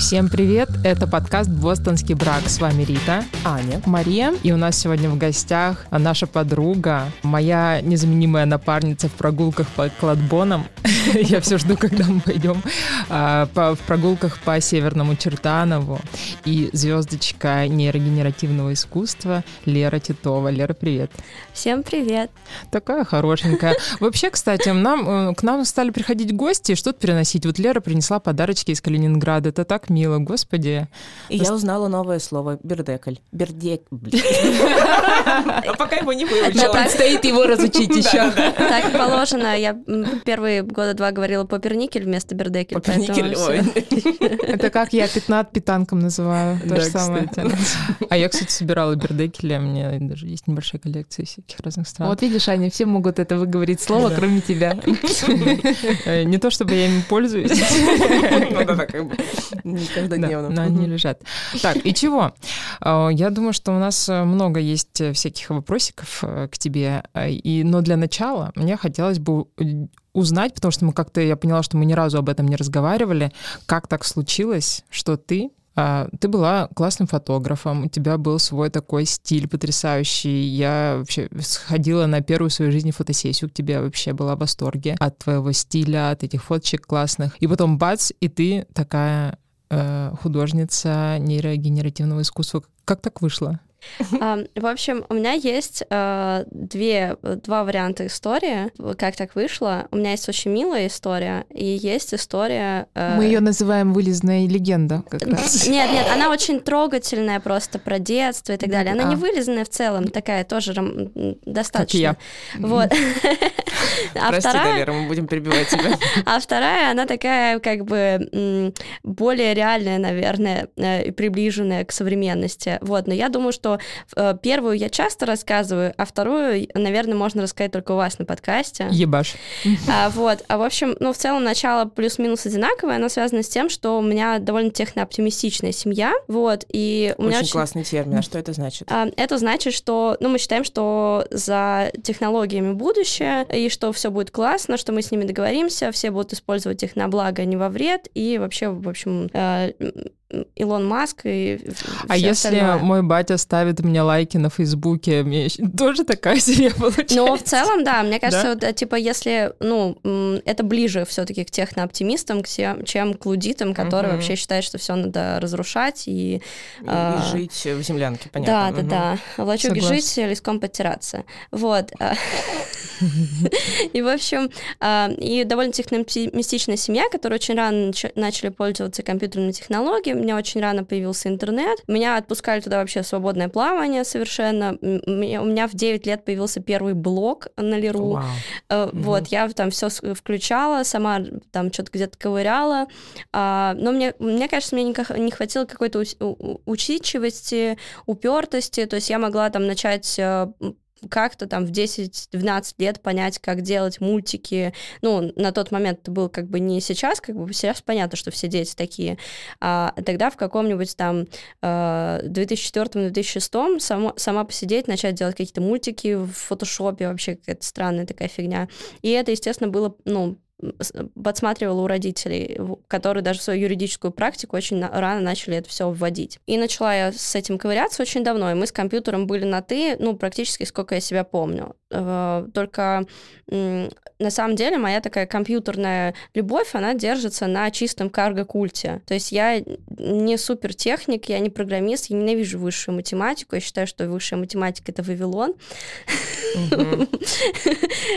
Всем привет! Это подкаст «Бостонский брак». С вами Рита, Аня, Мария. И у нас сегодня в гостях наша подруга, моя незаменимая напарница в прогулках по кладбонам. Я все жду, когда мы пойдем а, в прогулках по Северному Чертанову. И звездочка нейрогенеративного искусства Лера Титова. Лера, привет. Всем привет. Такая хорошенькая. Вообще, кстати, нам, э, к нам стали приходить гости и что-то переносить. Вот Лера принесла подарочки из Калининграда. Это так мило, господи. И я узнала новое слово бердекль. Бердек. А пока его не выучила. Предстоит его разучить еще. Так положено. Я первые года два говорила поперникель вместо бердекель. Поперникель, ой. Это как я пятнат питанком называю. То же самое. А я, кстати, собирала бердекели. У меня даже есть небольшая коллекция всяких разных стран. Вот видишь, Аня, все могут это выговорить слово, кроме тебя. Э, не то, чтобы я ими пользуюсь. Ну да, как бы никогда дневно. Да, они лежат. Так, и чего? А, я думаю, что у нас много есть всяких вопросиков э, к тебе. И, но для начала мне хотелось бы узнать, потому что мы как-то, я поняла, что мы ни разу об этом не разговаривали, как так случилось, что ты а, ты была классным фотографом, у тебя был свой такой стиль потрясающий. Я вообще сходила на первую в своей жизни фотосессию к тебе, вообще была в восторге от твоего стиля, от этих фоточек классных. И потом бац, и ты такая э, художница нейрогенеративного искусства. Как так вышло? В общем, у меня есть э, две, два варианта истории, как так вышло. У меня есть очень милая история, и есть история... Э, Мы ее называем «Вылезная легенда» как раз. Нет, нет, она очень трогательная просто про детство и так далее. Она не а. вылезанная в целом, такая тоже достаточно. Как я. Вот. А Прости, вторая... Лера, мы будем перебивать тебя. А вторая, она такая как бы более реальная, наверное, э, и приближенная к современности. Вот, но я думаю, что э, первую я часто рассказываю, а вторую, наверное, можно рассказать только у вас на подкасте. Ебаш. А, вот, а в общем, ну, в целом начало плюс-минус одинаковое, оно связано с тем, что у меня довольно технооптимистичная семья, вот, и у меня очень... классный термин, а что это значит? А, это значит, что, ну, мы считаем, что за технологиями будущее, и что все будет классно, что мы с ними договоримся, все будут использовать их на благо, а не во вред, и вообще, в общем, э, Илон Маск и А если остальное. мой батя ставит мне лайки на Фейсбуке, мне тоже такая себе получается? Ну, в целом, да. Мне кажется, да? вот, типа, если, ну, это ближе все таки к технооптимистам, к тем, чем к лудитам, которые угу. вообще считают, что все надо разрушать и... И, а... и жить в землянке, понятно. Да, да, да. В лачуге жить, леском подтираться. Вот. И, в общем, а, и довольно технооптимистичная семья, которая очень рано начали пользоваться компьютерными технологиями, меня очень рано появился интернет, меня отпускали туда вообще в свободное плавание совершенно, у меня в 9 лет появился первый блог на Леру, wow. вот, угу. я там все включала, сама там что-то где-то ковыряла, а, но мне, мне кажется, мне не хватило какой-то учтивости, упертости, то есть я могла там начать э, как-то там в 10-12 лет понять, как делать мультики. Ну, на тот момент это было как бы не сейчас, как бы сейчас понятно, что все дети такие. А тогда в каком-нибудь там 2004-2006 э, само, сама посидеть, начать делать какие-то мультики в фотошопе, вообще какая-то странная такая фигня. И это, естественно, было, ну, подсматривала у родителей, которые даже в свою юридическую практику очень рано начали это все вводить. И начала я с этим ковыряться очень давно, и мы с компьютером были на «ты», ну, практически сколько я себя помню. Э, только на самом деле моя такая компьютерная любовь, она держится на чистом карго-культе. То есть я не супер техник, я не программист, я ненавижу высшую математику, я считаю, что высшая математика — это Вавилон.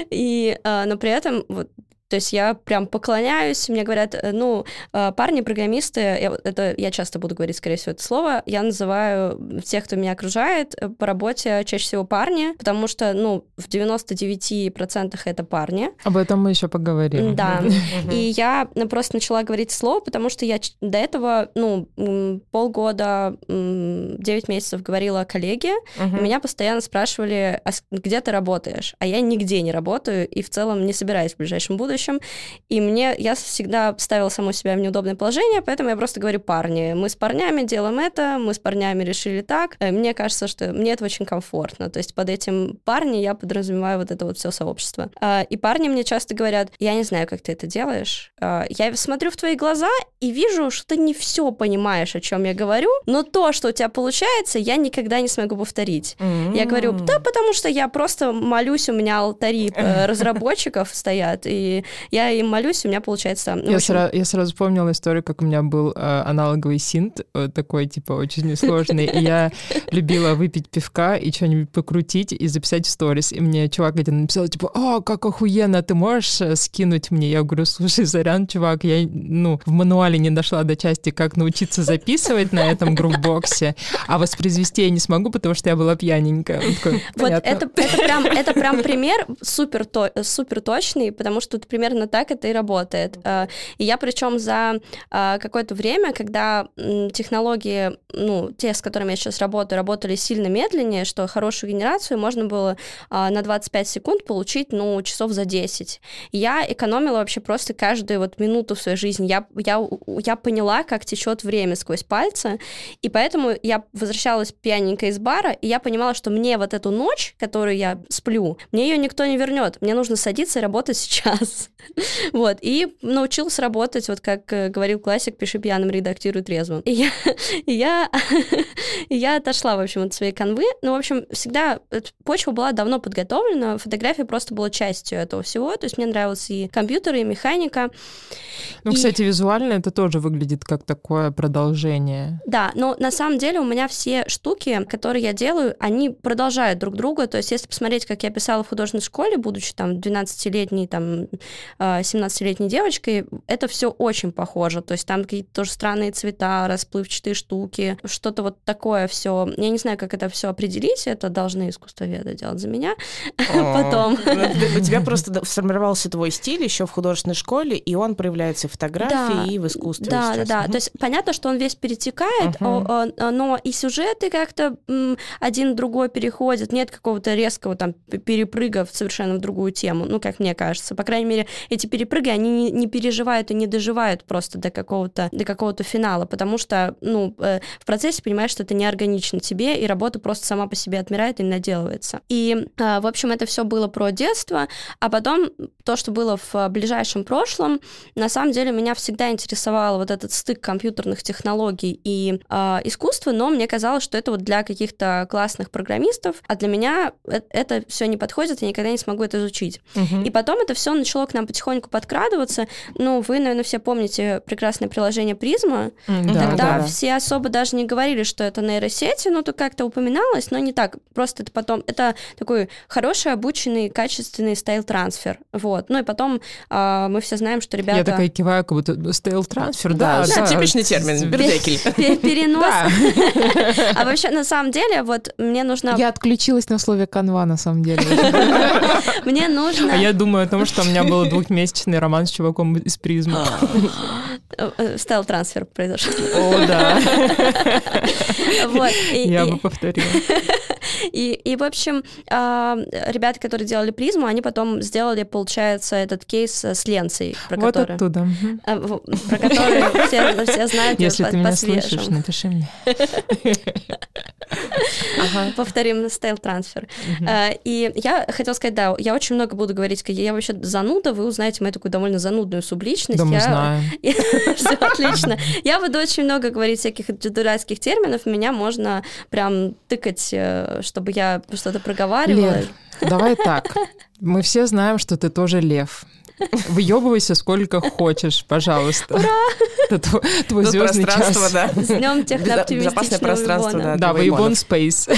И, э, но при этом вот то есть я прям поклоняюсь, мне говорят, э, ну, э, парни-программисты, это я часто буду говорить, скорее всего, это слово, я называю тех, кто меня окружает, э, по работе чаще всего парни, потому что, ну, в 99% это парни. Об этом мы еще поговорим. Да. И я просто начала говорить слово, потому что я до этого, ну, полгода, 9 месяцев говорила коллеге, и меня постоянно спрашивали, а где ты работаешь? А я нигде не работаю, и в целом не собираюсь в ближайшем будущем общем. И мне, я всегда ставила саму себя в неудобное положение, поэтому я просто говорю парни. Мы с парнями делаем это, мы с парнями решили так. Э, мне кажется, что мне это очень комфортно. То есть под этим парни я подразумеваю вот это вот все сообщество. А, и парни мне часто говорят, я не знаю, как ты это делаешь. А, я смотрю в твои глаза и вижу, что ты не все понимаешь, о чем я говорю, но то, что у тебя получается, я никогда не смогу повторить. Mm-hmm. Я говорю, да, потому что я просто молюсь, у меня алтари э, разработчиков стоят, и я им молюсь, у меня получается... Ну, я, общем... сразу, я сразу вспомнила историю, как у меня был э, аналоговый синт, э, такой, типа, очень сложный, и я любила выпить пивка и что-нибудь покрутить и записать в сторис, и мне чувак один написал, типа, о, как охуенно, ты можешь э, скинуть мне? Я говорю, слушай, сорян, чувак, я, ну, в мануале не дошла до части, как научиться записывать на этом группбоксе, а воспроизвести я не смогу, потому что я была пьяненькая. Вот это, это, прям, это прям пример супер, то, супер точный, потому что вот примерно так это и работает. Э, и я причем за э, какое-то время, когда технологии, ну, те, с которыми я сейчас работаю, работали сильно медленнее, что хорошую генерацию можно было э, на 25 секунд получить, ну, часов за 10. Я экономила вообще просто каждую вот минуту в своей жизни. Я, я, я поняла, как течет время сквозь пальцы, и поэтому я возвращалась пьяненько из бара, и я понимала, что мне вот эту ночь, которую я сплю, мне ее никто не вернет. Мне нужно садиться и работать сейчас. вот. И научился работать, вот как э, говорил классик, пиши пьяным, редактируй трезвым. И я, и я, и я отошла, в общем, от своей канвы. Ну, в общем, всегда почва была давно подготовлена, фотография просто была частью этого всего. То есть мне нравилось и компьютеры, и механика. Ну, и... кстати, визуально это тоже выглядит как такое продолжение. Да, но на самом деле у меня все штуки, которые я делаю, они продолжают друг друга. То есть если посмотреть, как я писала в художественной школе, будучи там 12-летней, там 17-летней а, девочкой, это все очень похоже. То есть там какие-то тоже странные цвета, расплывчатые штуки, что-то вот такое все. Я не знаю, как это все определить, это должны искусствоведы делать за меня потом. Ну, у тебя просто сформировался твой стиль еще в художественной школе, и он проявляется в фотографии и в искусстве. Да, да, да. То есть понятно, что он весь перетекает, но и сюжеты как-то один другой переходят, нет какого-то резкого там перепрыга совершенно в другую тему, ну, как мне кажется. По крайней мере, эти перепрыги, они не, не переживают и не доживают просто до какого-то до какого-то финала, потому что, ну, э, в процессе понимаешь, что это не органично тебе, и работа просто сама по себе отмирает и наделывается. И, э, в общем, это все было про детство, а потом то, что было в ближайшем прошлом, на самом деле меня всегда интересовал вот этот стык компьютерных технологий и э, искусства, но мне казалось, что это вот для каких-то классных программистов, а для меня это, это все не подходит, я никогда не смогу это изучить. Угу. И потом это все начало к нам потихоньку подкрадываться. Ну, вы, наверное, все помните прекрасное приложение Призма. Да, Тогда да. все особо даже не говорили, что это нейросети, ну, то как-то упоминалось, но не так. Просто это потом, это такой хороший, обученный, качественный стайл-трансфер. Вот. Ну и потом э, мы все знаем, что ребята... Я такая киваю, как будто стайл-трансфер, да. Да, да, типичный термин, бердекель. Перенос. А вообще, на самом деле, вот мне нужно... Я отключилась на слове канва, на самом деле. Мне нужно... А я думаю о том, что у меня двухмесячный роман с чуваком из призмы. Э, э, стайл-трансфер произошел. О, да. Я бы повторила. И, и, в общем, а, ребята, которые делали призму, они потом сделали, получается, этот кейс с ленцей, про вот который... оттуда. А, про который все, все знают Если по, ты меня слышишь, напиши мне. Ага. Повторим стайл трансфер. А, и я хотела сказать, да, я очень много буду говорить, я вообще зануда, вы узнаете мою такую довольно занудную субличность. Да, мы знаем. Все отлично. Я буду очень много говорить всяких дурацких терминов, меня можно прям тыкать, э, чтобы я что-то проговаривала. Лев, давай так. Мы все знаем, что ты тоже лев. Выебывайся сколько хочешь, пожалуйста. Ура! Это твой, твой звездный час. Да. С днем технооптимистичного Безопасное пространство, да. Да, Воебон Space.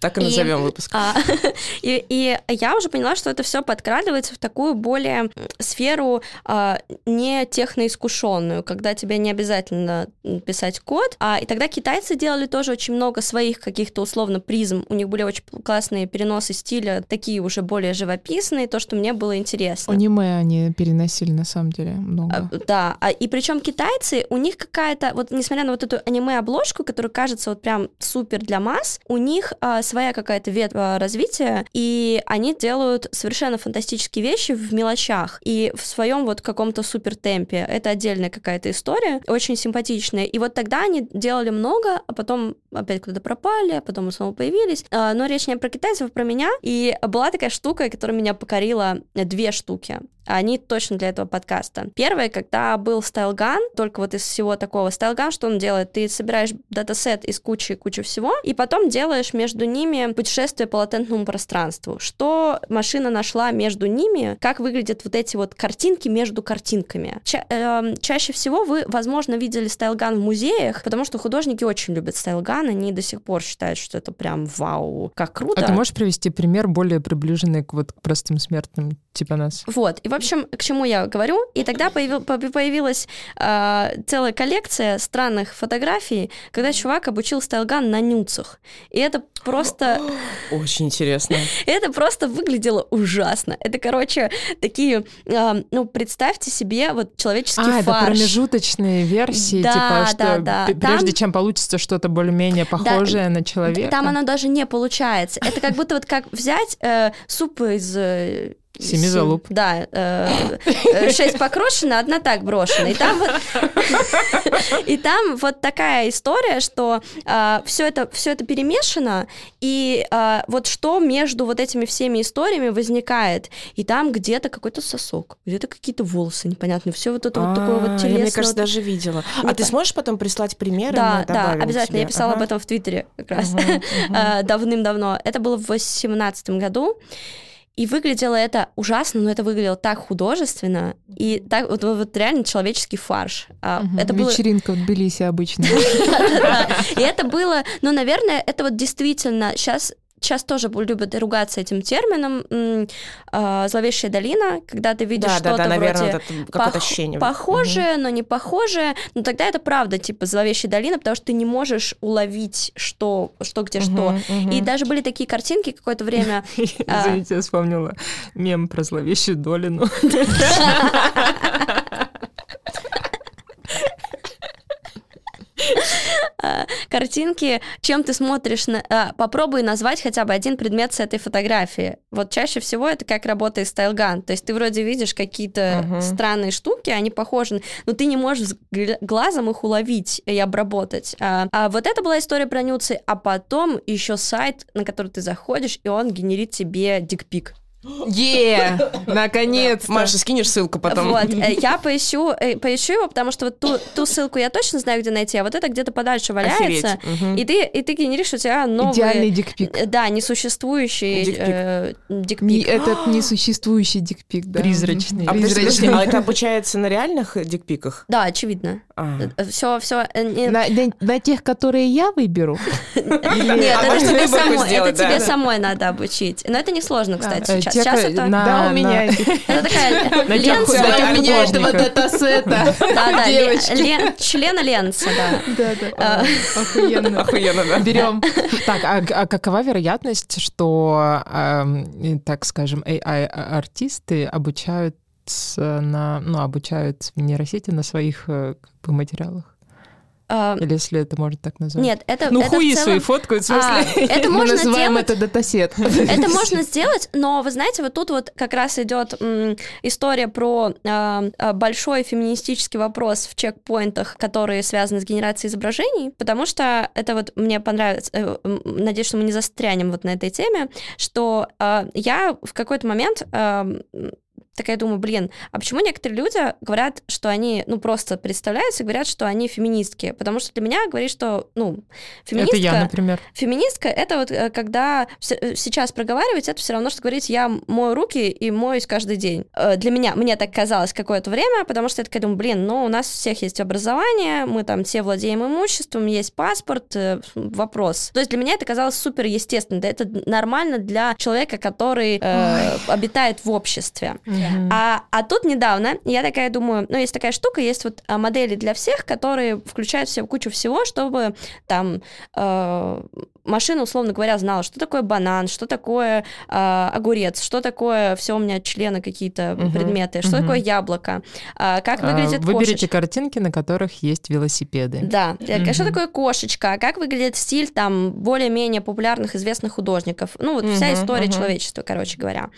Так и, и назовем выпуск. А, и, и я уже поняла, что это все подкрадывается в такую более сферу а, не техноискушенную, когда тебе не обязательно писать код. А, и тогда китайцы делали тоже очень много своих каких-то условно призм. У них были очень классные переносы стиля, такие уже более живописные, то, что мне было интересно. Аниме они переносили на самом деле много. А, да, а, и причем китайцы, у них какая-то, вот несмотря на вот эту аниме-обложку, которая кажется вот прям супер для масс, у них а, своя какая-то ветвь а, развития, и они делают совершенно фантастические вещи в мелочах и в своем вот каком-то супер темпе. Это отдельная какая-то история, очень симпатичная. И вот тогда они делали много, а потом опять куда-то пропали, а потом снова появились. А, но речь не про китайцев, а про меня. И была такая штука, которая меня покорила, две штуки. Они точно для этого подкаста. Первое, когда был стайлган, только вот из всего такого стайлган, что он делает? Ты собираешь датасет из кучи кучи всего, и потом делаешь между ними путешествие по латентному пространству. Что машина нашла между ними, как выглядят вот эти вот картинки между картинками. Ча- э, чаще всего вы, возможно, видели стайлган в музеях, потому что художники очень любят стайлган, они до сих пор считают, что это прям вау, как круто. А ты можешь привести пример более приближенный к вот к простым смертным типа нас? Вот, и в общем, к чему я говорю? И тогда появил, появилась э, целая коллекция странных фотографий, когда чувак обучил стайлган на нюцах. И это просто... Очень интересно. Это просто выглядело ужасно. Это, короче, такие, э, ну, представьте себе вот человеческий а, фарш. это промежуточные версии, Да, типа, что да, да. прежде Там- чем получится что-то более-менее похожее на человека. Там оно даже не получается. Это как будто вот как взять э, суп из... э, Семи сем- залуп. Да, э, э, шесть покрошено, одна так брошена. И там вот, и там вот такая история, что все это все это перемешано, и а, вот что между вот этими всеми историями возникает, и там где-то какой-то сосок, где-то какие-то волосы непонятные, все вот это вот такое А, вот Я, телесное. мне кажется, вот- даже видела. А ты сможешь потом прислать примеры? Да, да, обязательно. Я писала об этом в Твиттере как раз э, давным-давно. Это было в 2018 году. И выглядело это ужасно, но это выглядело так художественно и так вот, вот- реально человеческий фарш. Мгм. Это было Вечеринка в Тбилиси обычно. И это было, ну, наверное, это вот действительно сейчас Сейчас тоже любят ругаться этим термином а, зловещая долина, когда ты видишь Да, да, что-то да, наверное, вроде это пох- ощущение. похожее, но не похожее. Но тогда это правда, типа зловещая долина, потому что ты не можешь уловить, что, что где что. Мгм, мгм. И даже были такие картинки какое-то время. А. Извините, я вспомнила мем про зловещую Долину. картинки, чем ты смотришь на... а, попробуй назвать хотя бы один предмет с этой фотографии. Вот чаще всего это как работает стайлган. То есть ты вроде видишь какие-то Мгм. странные штуки, они похожи, но ты не можешь глазом их уловить и обработать. А, а вот это была история про нюцы, а потом еще сайт, на который ты заходишь, и он генерит тебе дикпик. Е, наконец-то. Маша, скинешь ссылку потом? Вот, э, я поищу, э, поищу его, потому что вот ту, ту ссылку я точно знаю, где найти, а вот это где-то подальше валяется. Мгм. И ты, и ты генеришь у тебя новый... Идеальный дикпик. э, Да, несуществующий Дикпик. э, Не- дикпик. Этот несуществующий дикпик, да. Призрачный. А Призрачный. а это обучается на реальных дикпиках? Да, очевидно. А. Все, все. На, на- на тех, которые я выберу. Нет, А это тебе, самой, сделать, это тебе да. самой надо обучить. Но это несложно, кстати, сейчас. Сейчас это... на- Да, у меня Это такая ленца. Да, у меня этого датасета. Да, да, члена ленца, да. Да, да. А. Охуенно. Охуенно, да. Берем. Так, а, а какова вероятность, что, так скажем, AI-артисты обучают на, ну, обучают в нейросети на своих э, как бы, материалах? А, Или если это можно так назвать? Нет, это Ну, это хуи целом- свои фоткают, в А, смысле. это Мы можно называем сделать это датасет. Это можно сделать, но вы знаете, вот тут вот как раз идет м, история про а, а, большой феминистический вопрос в чекпоинтах, которые связаны с генерацией изображений, потому что это вот мне понравится, э, надеюсь, что мы не застрянем вот на этой теме, что а, я в какой-то момент а, такая думаю, блин, а почему некоторые люди говорят, что они, ну, просто представляются и говорят, что они феминистки? Потому что для меня говорит, что, ну, феминистка... Это я, например. Феминистка это вот э, когда э, сейчас проговаривать, это все равно, что говорить, я мою руки и моюсь каждый день. Э, Для меня, мне так казалось какое-то время, потому что я такая думаю, блин, ну у нас у всех есть образование, мы там все владеем имуществом, есть паспорт, вопрос. То есть для меня это казалось супер естественно, да, это нормально для человека, который э, обитает в обществе. А, а тут недавно я такая думаю, ну, есть такая штука, есть вот а, модели для всех, которые включают в себя кучу всего, чтобы там э, машина, условно говоря, знала, что такое банан, что такое э, огурец, что такое все у меня члены какие-то Мгм, предметы, что мгм. такое яблоко, а, как А, выглядит Выберите кошечка. картинки, на которых есть велосипеды. Да, э, Мгм. что такое кошечка, как выглядит стиль там более-менее популярных известных художников. Ну, вот вся Мгм, история мгм. человечества, короче говоря.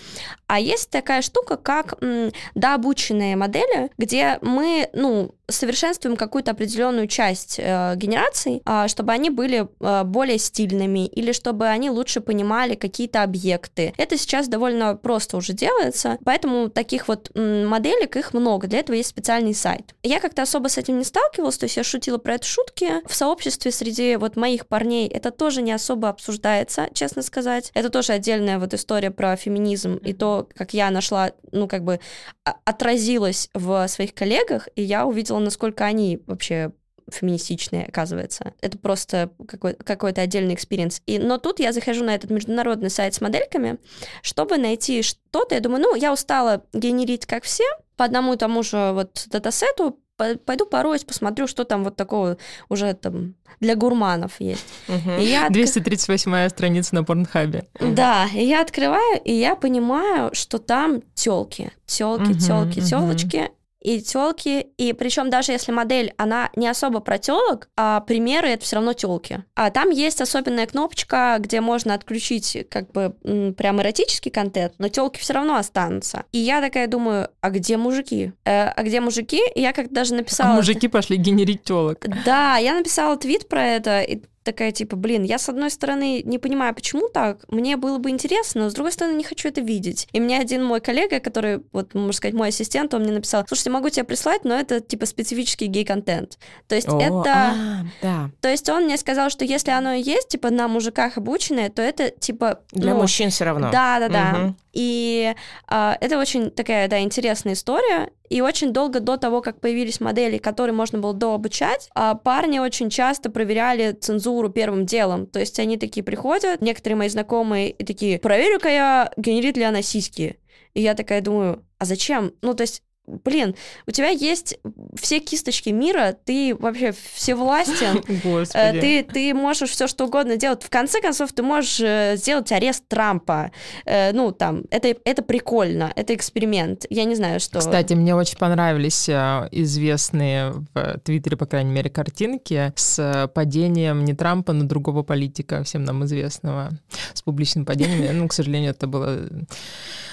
А есть такая штука, как м, дообученные модели, где мы, ну, совершенствуем какую-то определенную часть э, генераций, а, чтобы они были э, более стильными или чтобы они лучше понимали какие-то объекты. Это сейчас довольно просто уже делается, поэтому таких вот м, моделек их много. Для этого есть специальный сайт. Я как-то особо с этим не сталкивалась, то есть я шутила про это шутки. В сообществе среди вот моих парней это тоже не особо обсуждается, честно сказать. Это тоже отдельная вот история про феминизм и то, как я нашла, ну, как бы а- отразилась в своих коллегах, и я увидела, насколько они вообще феминистичные, оказывается. Это просто какой- какой-то отдельный experience. И, но тут я захожу на этот международный сайт с модельками, чтобы найти что-то. Я думаю, ну, я устала генерить, как все, по одному и тому же вот датасету, по- пойду пороюсь, посмотрю, что там вот такого уже там для гурманов есть. Мгм. И я отк- 238 страница на Порнхабе. да, и я открываю, и я понимаю, что там телки, телки, Мгм, телки, мгм. телочки. И телки, и причем даже если модель, она не особо про телок, а примеры это все равно телки. А там есть особенная кнопочка, где можно отключить как бы прям эротический контент, но телки все равно останутся. И я такая думаю, а где мужики? Э, а где мужики? И я как-то даже А написала. мужики пошли генерить телок. Да, я написала твит про это, и такая типа, блин, я с одной стороны не понимаю, почему так, мне было бы интересно, но с другой стороны не хочу это видеть. И мне один мой коллега, который, вот, можно сказать, мой ассистент, он мне написал, слушайте, могу тебе прислать, но это типа специфический гей-контент. То есть О, это... а, да. То есть он мне сказал, что если оно и есть, типа, на мужиках обученное, то это, типа... Для ну, мужчин все равно. Да, да, да. И а, это очень такая, да, интересная история. И очень долго до того, как появились модели, которые можно было дообучать, а, парни очень часто проверяли цензуру первым делом. То есть они такие приходят, некоторые мои знакомые, и такие, проверю-ка я, генерит ли она сиськи. И я такая думаю, а зачем? Ну, то есть Блин, у тебя есть все кисточки мира, ты вообще всевластен, Э, Господи. Ты, ты можешь все что угодно делать. В конце концов, ты можешь э, сделать арест Трампа. Э, Ну, там, это, это прикольно, это эксперимент. Я не знаю, что... Кстати, мне очень понравились э, известные в Твиттере, по крайней мере, картинки с э, падением не Трампа, но другого политика, всем нам известного, с публичным падением. Ну, к сожалению, это было...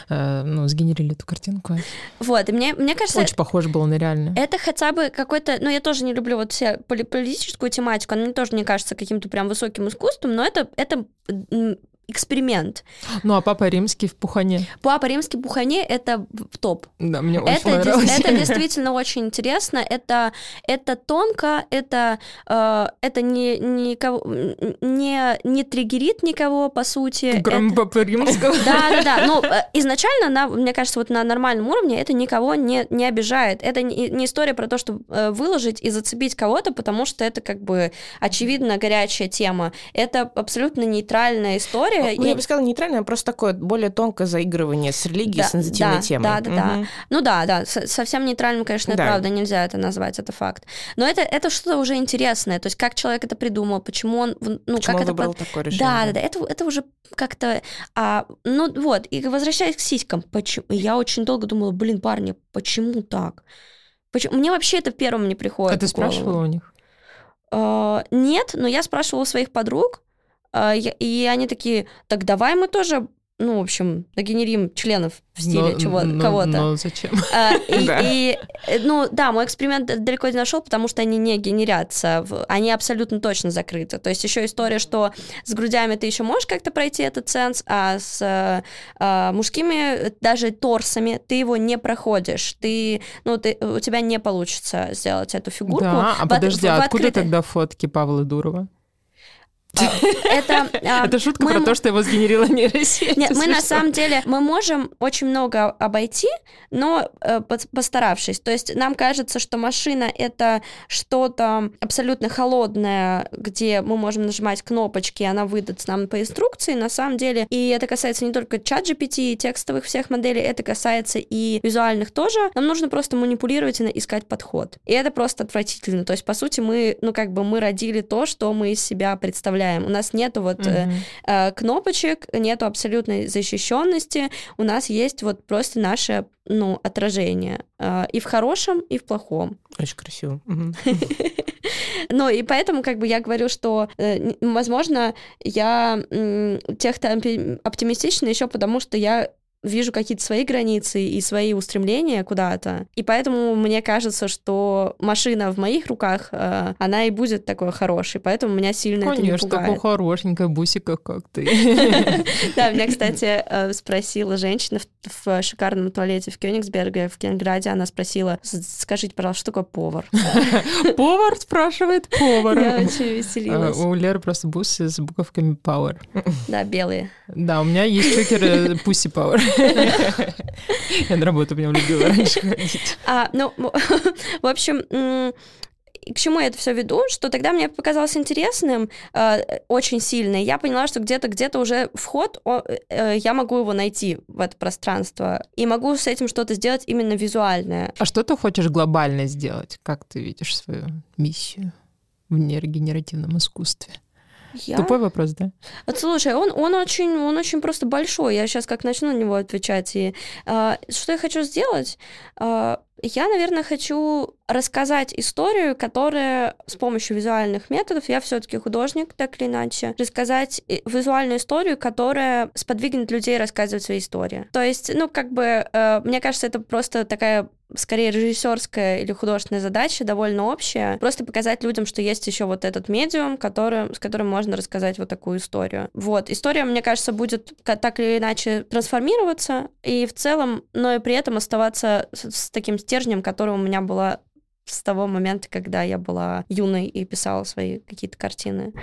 э, Ну, сгенерили эту картинку. Вот, и мне, мне кажется, Очень похоже было на реально. это хотя бы какой-то... Ну, я тоже не люблю вот все поли- политическую тематику, она мне тоже не кажется каким-то прям высоким искусством, но это, это эксперимент. Ну, а Папа Римский в Пухане. Папа Римский Бухане — это в топ. Да, мне очень Это, дес- понравилось. это действительно очень интересно. Это, это тонко, это, э, это не, никого, не, не триггерит никого, по сути. Кроме Это- Папы Римского. Да, да, да. Ну, изначально, на, мне кажется, вот на нормальном уровне это никого не, не обижает. Это не, не история про то, чтобы э, выложить и зацепить кого-то, потому что это как бы очевидно горячая тема. Это абсолютно нейтральная история. Ну, И- я бы сказала нейтральное, а просто такое более тонкое заигрывание с религией, Да, сенситивной да, темой. да, да, да. Мгм. Ну да, да, со- совсем нейтральным, конечно, Да. правда, нельзя это назвать, это факт. Но это, это что-то уже интересное, то есть как человек это придумал, почему он, ну, Почему как он это... выбрал под- такое решение? Да, да, да, это, это уже как-то... а, ну вот, и возвращаясь к сиськам, почему... я очень долго думала, блин, парни, почему так? Почему? Мне вообще это первым не приходит А ты спрашивала у них? А, нет, но я спрашивала у своих подруг, и они такие, так давай мы тоже, ну, в общем, нагенерим членов в стиле Но- чего, но- кого-то. Но зачем? А, и, Да. и, э, ну да, мой эксперимент далеко не зашел, потому что они не генерятся, в- они абсолютно точно закрыты. То есть еще история, что с грудями ты еще можешь как-то пройти этот сенс, а с э, а, мужскими, э, даже торсами, ты его не проходишь. Ты, ну, ты, у тебя не получится сделать эту фигурку. Да, а В подожди, в а откуда открытой- тогда фотки Павла Дурова? Это... а, Это шутка мы про то, что его сгенерила нейросеть. Нет, мы на самом деле, мы можем очень много обойти, но э, пос- постаравшись. То есть нам кажется, что машина — это что-то абсолютно холодное, где мы можем нажимать кнопочки, и она выдаст нам по инструкции. На самом деле, и это касается не только чат GPT и текстовых всех моделей, это касается и визуальных тоже. Нам нужно просто манипулировать и искать подход. И это просто отвратительно. То есть, по сути, мы, ну, как бы мы родили то, что мы из себя представляем. У нас нету вот Мгм. э, кнопочек, нету абсолютной защищенности, у нас есть вот просто наше ну, отражение э, и в хорошем, и в плохом. Очень красиво. Ну, и поэтому, как бы, я говорю, что, э, возможно, я м, техно-оптимистична еще потому, что я вижу какие-то свои границы и свои устремления куда-то. И поэтому мне кажется, что машина в моих руках, э, она и будет такой хорошей. Поэтому меня сильно это не Конечно, пугает. хорошенькая бусика, как ты. Да, меня, кстати, э, спросила женщина в, шикарном туалете в Кёнигсберге, в Кенграде, она спросила, «С- скажите, пожалуйста, что такое повар? Повар спрашивает Я повара. очень А, веселилась. У Леры просто бусы с буковками Power. Да, белые. Да, у меня есть чокеры Pussy Power. Я на работу прям любила раньше ходить. А, ну, в общем, к чему я это все веду, что тогда мне показалось интересным э, очень сильно. и Я поняла, что где-то где-то уже вход, о- э, я могу его найти в это пространство и могу с этим что-то сделать именно визуальное. А что ты хочешь глобально сделать? Как ты видишь свою миссию в нейрогенеративном искусстве? Я... Тупой вопрос, да? Вот слушай, он, он, очень, он очень просто большой. Я сейчас как начну на него отвечать. И, а, что я хочу сделать? А, я, наверное, хочу рассказать историю, которая с помощью визуальных методов, я все-таки художник, так или иначе, рассказать визуальную историю, которая сподвигнет людей рассказывать свои истории. То есть, ну, как бы, э, мне кажется, это просто такая скорее режиссерская или художественная задача, довольно общая, просто показать людям, что есть еще вот этот медиум, который, с которым можно рассказать вот такую историю. Вот, история, мне кажется, будет так или иначе трансформироваться, и в целом, но и при этом оставаться с таким стержнем, который у меня была с того момента, когда я была юной и писала свои какие-то картины.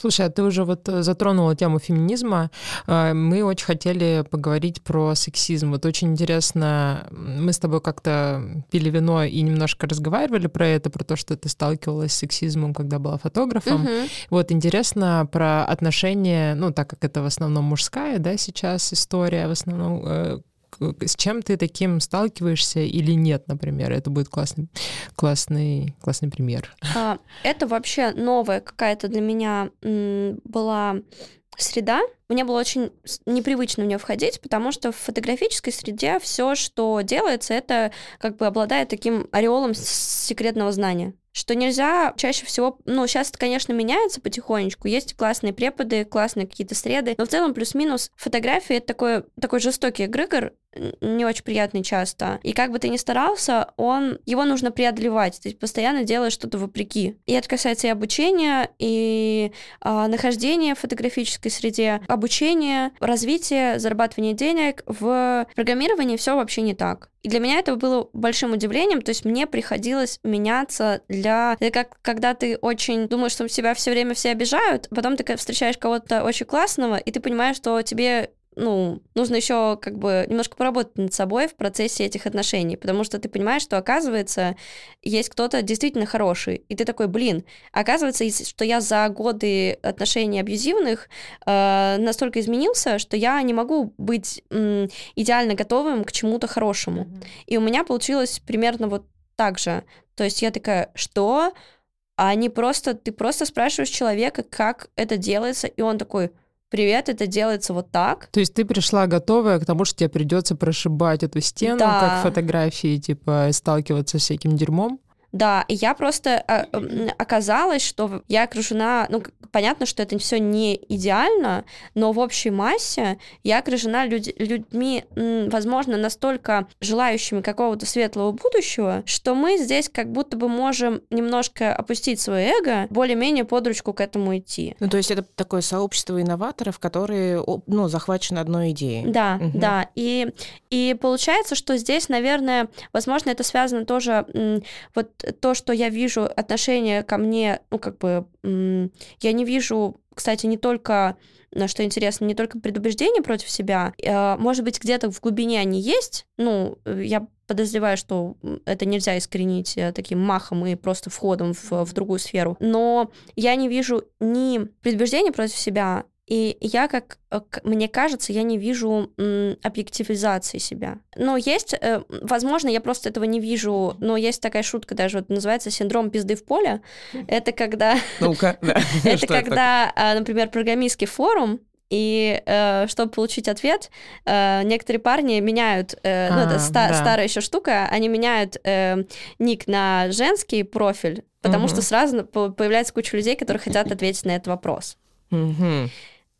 Слушай, а ты уже вот э, затронула тему феминизма. Э, Мы очень хотели поговорить про сексизм. Вот очень интересно, мы с тобой как-то пили вино и немножко разговаривали про это, про то, что ты сталкивалась с сексизмом, когда была фотографом. Мгм. Вот интересно про отношения, ну, так как это в основном мужская, да, сейчас история, в основном, э, с чем ты таким сталкиваешься или нет, например? Это будет классный, классный, классный пример. А, Это вообще новая какая-то для меня была среда. Мне было очень непривычно в нее входить, потому что в фотографической среде все, что делается, это как бы обладает таким ореолом секретного знания что нельзя чаще всего, ну, сейчас это, конечно, меняется потихонечку, есть классные преподы, классные какие-то среды, но в целом плюс-минус фотография — это такой, такой жестокий эгрегор, не очень приятный часто. И как бы ты ни старался, он, его нужно преодолевать, то есть постоянно делаешь что-то вопреки. И это касается и обучения, и а, нахождения в фотографической среде, обучения, развития, зарабатывания денег. В программировании все вообще не так. И для меня это было большим удивлением, то есть мне приходилось меняться для... Это как когда ты очень думаешь, что тебя все время все обижают, потом ты встречаешь кого-то очень классного, и ты понимаешь, что тебе ну, нужно еще как бы немножко поработать над собой в процессе этих отношений, потому что ты понимаешь, что, оказывается, есть кто-то действительно хороший, и ты такой, блин, оказывается, что я за годы отношений абьюзивных э, настолько изменился, что я не могу быть м, идеально готовым к чему-то хорошему. И у меня получилось примерно вот так же. То есть я такая, что? А они просто, ты просто спрашиваешь человека, как это делается, и он такой, привет, это делается вот так. То есть ты пришла готовая к тому, что тебе придется прошибать эту стену, Да. как фотографии, типа, сталкиваться с всяким дерьмом? Да, и я просто а, оказалось, что я окружена, ну, понятно, что это все не идеально, но в общей массе я окружена людь- людьми, возможно, настолько желающими какого-то светлого будущего, что мы здесь как будто бы можем немножко опустить свое эго, более-менее под ручку к этому идти. Ну, то есть это такое сообщество инноваторов, которые, ну, захвачены одной идеей. Да, Мгм. да. И, и получается, что здесь, наверное, возможно, это связано тоже вот то, что я вижу отношение ко мне, ну, как бы, я не вижу, кстати, не только, на что интересно, не только предубеждения против себя, э, может быть, где-то в глубине они есть, ну, э, я подозреваю, что это нельзя искоренить э, таким махом и просто входом в, в другую сферу, но я не вижу ни предубеждения против себя, и я, как э, мне кажется, я не вижу объективизации себя. Но есть, э, возможно, я просто этого не вижу, но есть такая шутка даже, вот называется синдром пизды в поле. Это когда, Ну-ка, да. это когда, а, например, программистский форум, и э, чтобы получить ответ, э, некоторые парни меняют, э, ну, А, это ста- да. старая еще штука, они меняют э, ник на женский профиль, потому Мгм. что сразу появляется куча людей, которые хотят ответить на этот вопрос. Мгм.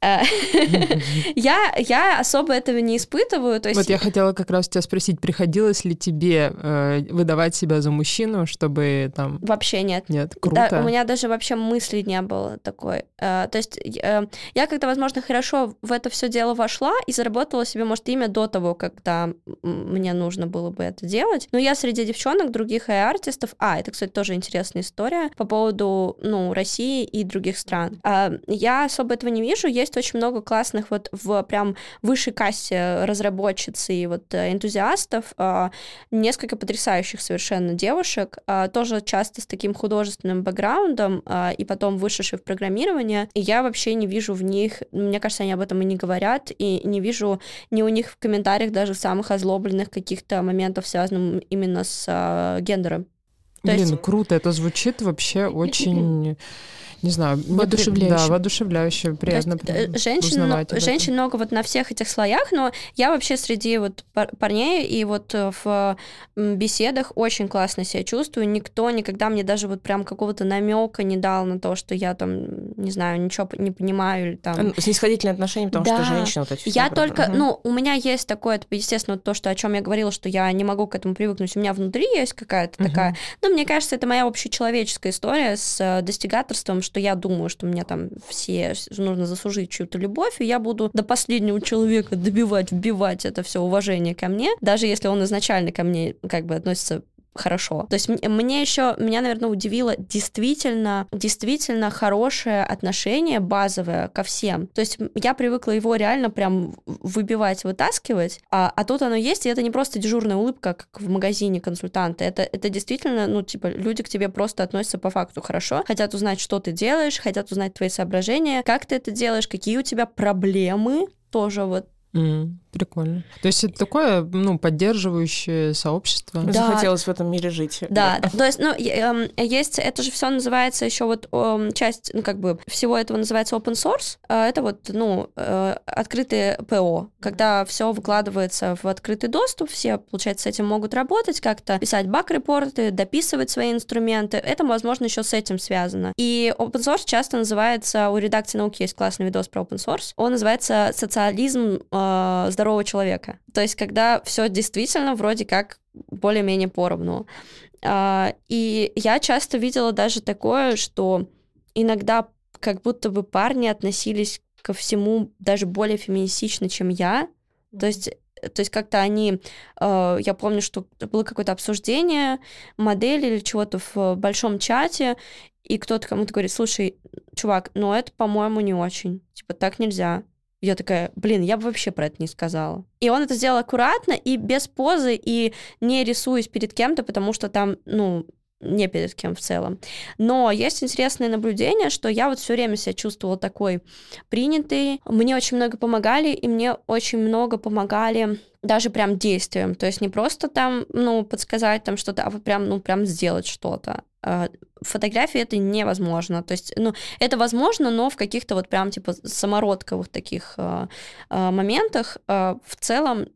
Э, Я, я особо этого не испытываю. То есть, Вот я хотела как раз тебя спросить, приходилось ли тебе э, выдавать себя за мужчину, чтобы там... Вообще нет. Нет, Да, круто. у меня даже вообще мысли не было такой. Э, то есть э, я как-то, возможно, хорошо в это все дело вошла и заработала себе, может, имя до того, когда мне нужно было бы это делать. Но я среди девчонок, других артистов... А, это, кстати, тоже интересная история по поводу, ну, России и других стран. А, Я особо этого не вижу. Есть очень много классных вот в прям высшей кассе разработчиц и вот э, энтузиастов, а, несколько потрясающих совершенно девушек, а, тоже часто с таким художественным бэкграундом, а, и потом вышедшие в программирование. И я вообще не вижу в них, мне кажется, они об этом и не говорят, и не вижу ни у них в комментариях даже самых озлобленных каких-то моментов, связанных именно с гендером. То Блин, есть- круто, это звучит вообще очень, не знаю, Воодушевляюще. Да, воодушевляюще, То есть, приятно э, женщин, узнавать об этом. женщин много вот на всех этих слоях, но я вообще среди вот пар- парней и вот э, в беседах очень классно себя чувствую. Никто никогда мне даже вот прям какого-то намека не дал на то, что я там, не знаю, ничего не понимаю или там... Снисходительные отношения, потому Да. что женщина вот эти Я только, Мгм. ну, у меня есть такое, естественно, то, что о чем я говорила, что я не могу к этому привыкнуть. У меня внутри есть какая-то Мгм. такая. Ну, мне кажется, это моя общечеловеческая история с э, достигаторством, что я думаю, что мне там все нужно заслужить чью-то любовь, и я буду до последнего человека добивать, вбивать это все уважение ко мне, даже если он изначально ко мне как бы относится хорошо. То есть мне еще, меня, наверное, удивило действительно, действительно хорошее отношение базовое ко всем. То есть я привыкла его реально прям выбивать, вытаскивать, а, а тут оно есть, и это не просто дежурная улыбка, как в магазине консультанта. Это, это действительно, ну, типа, люди к тебе просто относятся по факту хорошо, хотят узнать, что ты делаешь, хотят узнать твои соображения, как ты это делаешь, какие у тебя проблемы, тоже вот М, Прикольно. То есть это такое, ну, поддерживающее сообщество. Да. Захотелось в этом мире жить. Да, то есть, ну, эм, есть, это же все называется еще вот эм, часть, ну, как бы, всего этого называется open source. А Это вот, ну, э, открытые ПО, когда все выкладывается в открытый доступ, все, получается, с этим могут работать, как-то писать баг-репорты, дописывать свои инструменты. Это, возможно, еще с этим связано. И open source часто называется, у редакции науки есть классный видос про open source, он называется социализм э, здорового человека. То есть, когда все действительно вроде как более-менее поровну. А, И я часто видела даже такое, что иногда как будто бы парни относились ко всему даже более феминистично, чем я. То есть то есть как-то они, э, я помню, что было какое-то обсуждение модели или чего-то в большом чате, и кто-то кому-то говорит, слушай, чувак, ну это, по-моему, не очень. Типа, так нельзя. Я такая, блин, я бы вообще про это не сказала. И он это сделал аккуратно и без позы, и не рисуясь перед кем-то, потому что там, ну, не перед кем в целом. Но есть интересное наблюдение, что я вот все время себя чувствовала такой принятой. Мне очень много помогали, и мне очень много помогали даже прям действием. То есть не просто там, ну, подсказать там что-то, а вот прям, ну, прям сделать что-то. А, Фотографии это невозможно. То есть, ну, это возможно, но в каких-то вот прям типа самородковых таких а, а, моментах а, в целом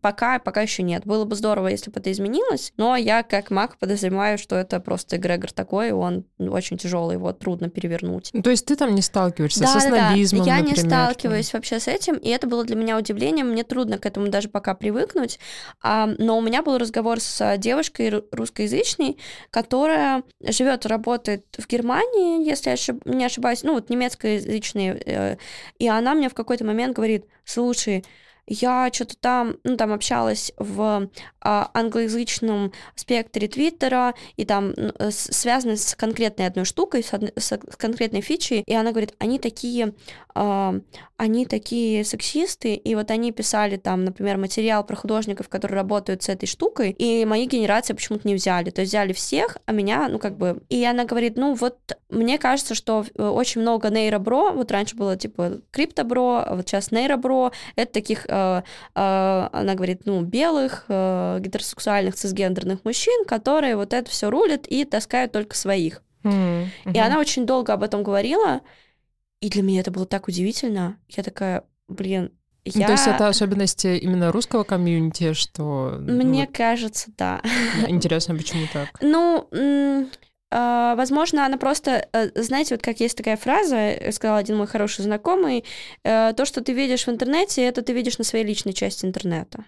пока, пока еще нет. Было бы здорово, если бы это изменилось, но я как маг подозреваю, что это просто эгрегор такой, он очень тяжелый, его трудно перевернуть. Ну, То есть ты там не сталкиваешься со Да-да-да. снобизмом, Я не например, там? сталкиваюсь вообще с этим, и это было для меня удивлением. Мне трудно к этому даже пока привыкнуть. А, но у меня был разговор с девушкой ру- русскоязычной, которая живет, работает в Германии, если я ошиб- не ошибаюсь, ну вот немецкоязычные, э, и она мне в какой-то момент говорит, слушай, я что-то там, ну, там общалась в а, англоязычном спектре Твиттера, и там с- связано с конкретной одной штукой, с, одной- с конкретной фичей, и она говорит, они такие, а, они такие сексисты, и вот они писали там, например, материал про художников, которые работают с этой штукой, и мои генерации почему-то не взяли, то есть взяли всех, а меня, ну, как бы, и она говорит, ну, вот мне кажется, что э, очень много нейробро, вот раньше было типа криптобро, а вот сейчас нейробро, это таких, э, э, она говорит, ну, белых, э, гетеросексуальных, цисгендерных мужчин, которые вот это все рулят и таскают только своих. М, И она очень долго об этом говорила, и для меня это было так удивительно. Я такая, блин, Ну, я... То есть это особенность именно русского комьюнити, что... ну, Мне вот кажется, да. Интересно, почему так? Ну, возможно, она просто, э, знаете, вот как есть такая фраза, э, сказал один мой хороший знакомый, э, то, что ты видишь в интернете, это ты видишь на своей личной части интернета.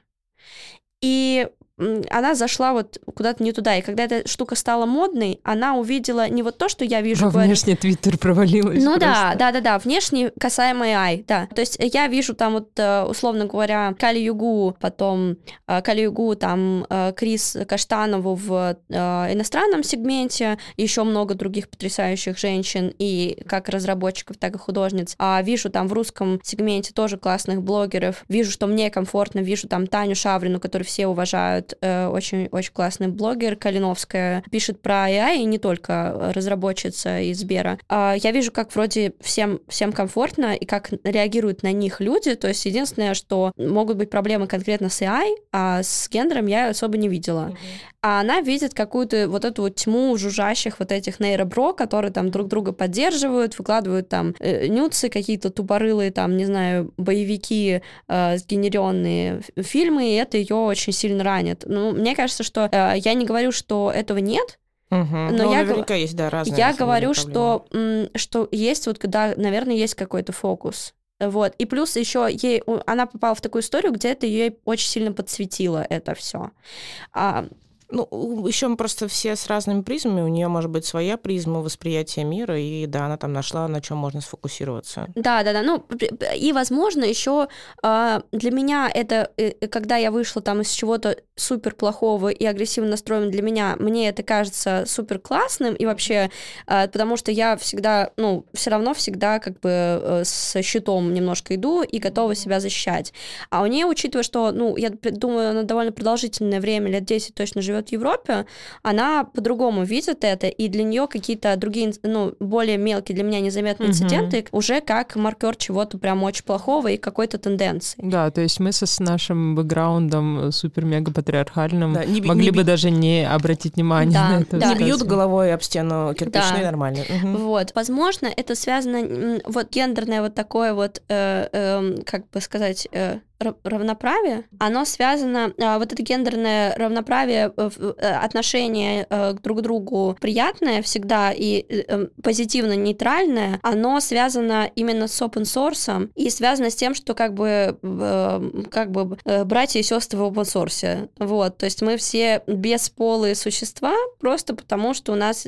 И она зашла вот куда-то не туда, и когда эта штука стала модной, она увидела не вот то, что я вижу, Во говорю, внешний твиттер провалилась ну да, просто. да, да, да, внешне касаемо AI, да. То есть я вижу там вот, э, условно говоря, Кали Югу, потом э, Кали Югу, там э, Крис Каштанову в иностранном сегменте, еще много других потрясающих женщин и как разработчиков, так и художниц. А вижу там в русском сегменте тоже классных блогеров. Вижу, что мне комфортно, вижу там Таню Шаврину, которую все уважают, э, очень очень классный блогер Калиновская, пишет про AI и не только э, разработчица из Сбера. А, Я вижу, как вроде всем, всем комфортно и как реагируют на них люди. То есть единственное, что могут быть проблемы конкретно с AI, а с гендером я особо не видела. А она видит какую-то вот эту вот тьму жужжащих вот этих нейробро, которые там друг друга поддерживают, выкладывают там э, нюцы, какие-то тупорылые там, не знаю, боевики, э, сгенеренные фильмы, и это ее очень сильно ранит. Ну, мне кажется, что э, я не говорю, что этого нет, Мгм. но Ну, я наверняка есть, да, разные. я говорю, что, что есть вот, когда, наверное, есть какой-то фокус. Вот. И плюс еще ей, она попала в такую историю, где это ей очень сильно подсветило это все. Ну, еще мы просто все с разными призмами. У нее может быть своя призма восприятия мира, и да, она там нашла, на чем можно сфокусироваться. Да, да, да. Ну, и, возможно, еще для меня это, э, когда я вышла там из чего-то супер плохого и агрессивно настроенного для меня, мне это кажется супер классным, и вообще, а, потому что я всегда, ну, все равно всегда как бы э, с щитом немножко иду и готова себя защищать. А у нее, учитывая, что, ну, я думаю, она довольно продолжительное время, лет 10 точно живет в Европе, она по-другому видит это, и для нее какие-то другие, ну, более мелкие для меня незаметные Мгм. инциденты уже как маркер чего-то прям очень плохого и какой-то тенденции. Да, то есть мы со, с нашим бэкграундом супер-мега-патриархальным Да, не могли не бы би- даже не обратить внимание Да, на это. да. Не бьют головой об стену кирпичной, Да. нормально. Мгм. Вот, возможно, это связано, вот гендерное вот такое вот, э, эм, как бы сказать, э, равноправие, оно связано, а, вот это гендерное равноправие, э, э, отношение э, к друг другу приятное всегда и эм, позитивно-нейтральное, оно связано именно с open source и связано с тем, что как бы, э, как бы братья и сестры в open source. Вот, то есть мы все бесполые существа просто потому, что у нас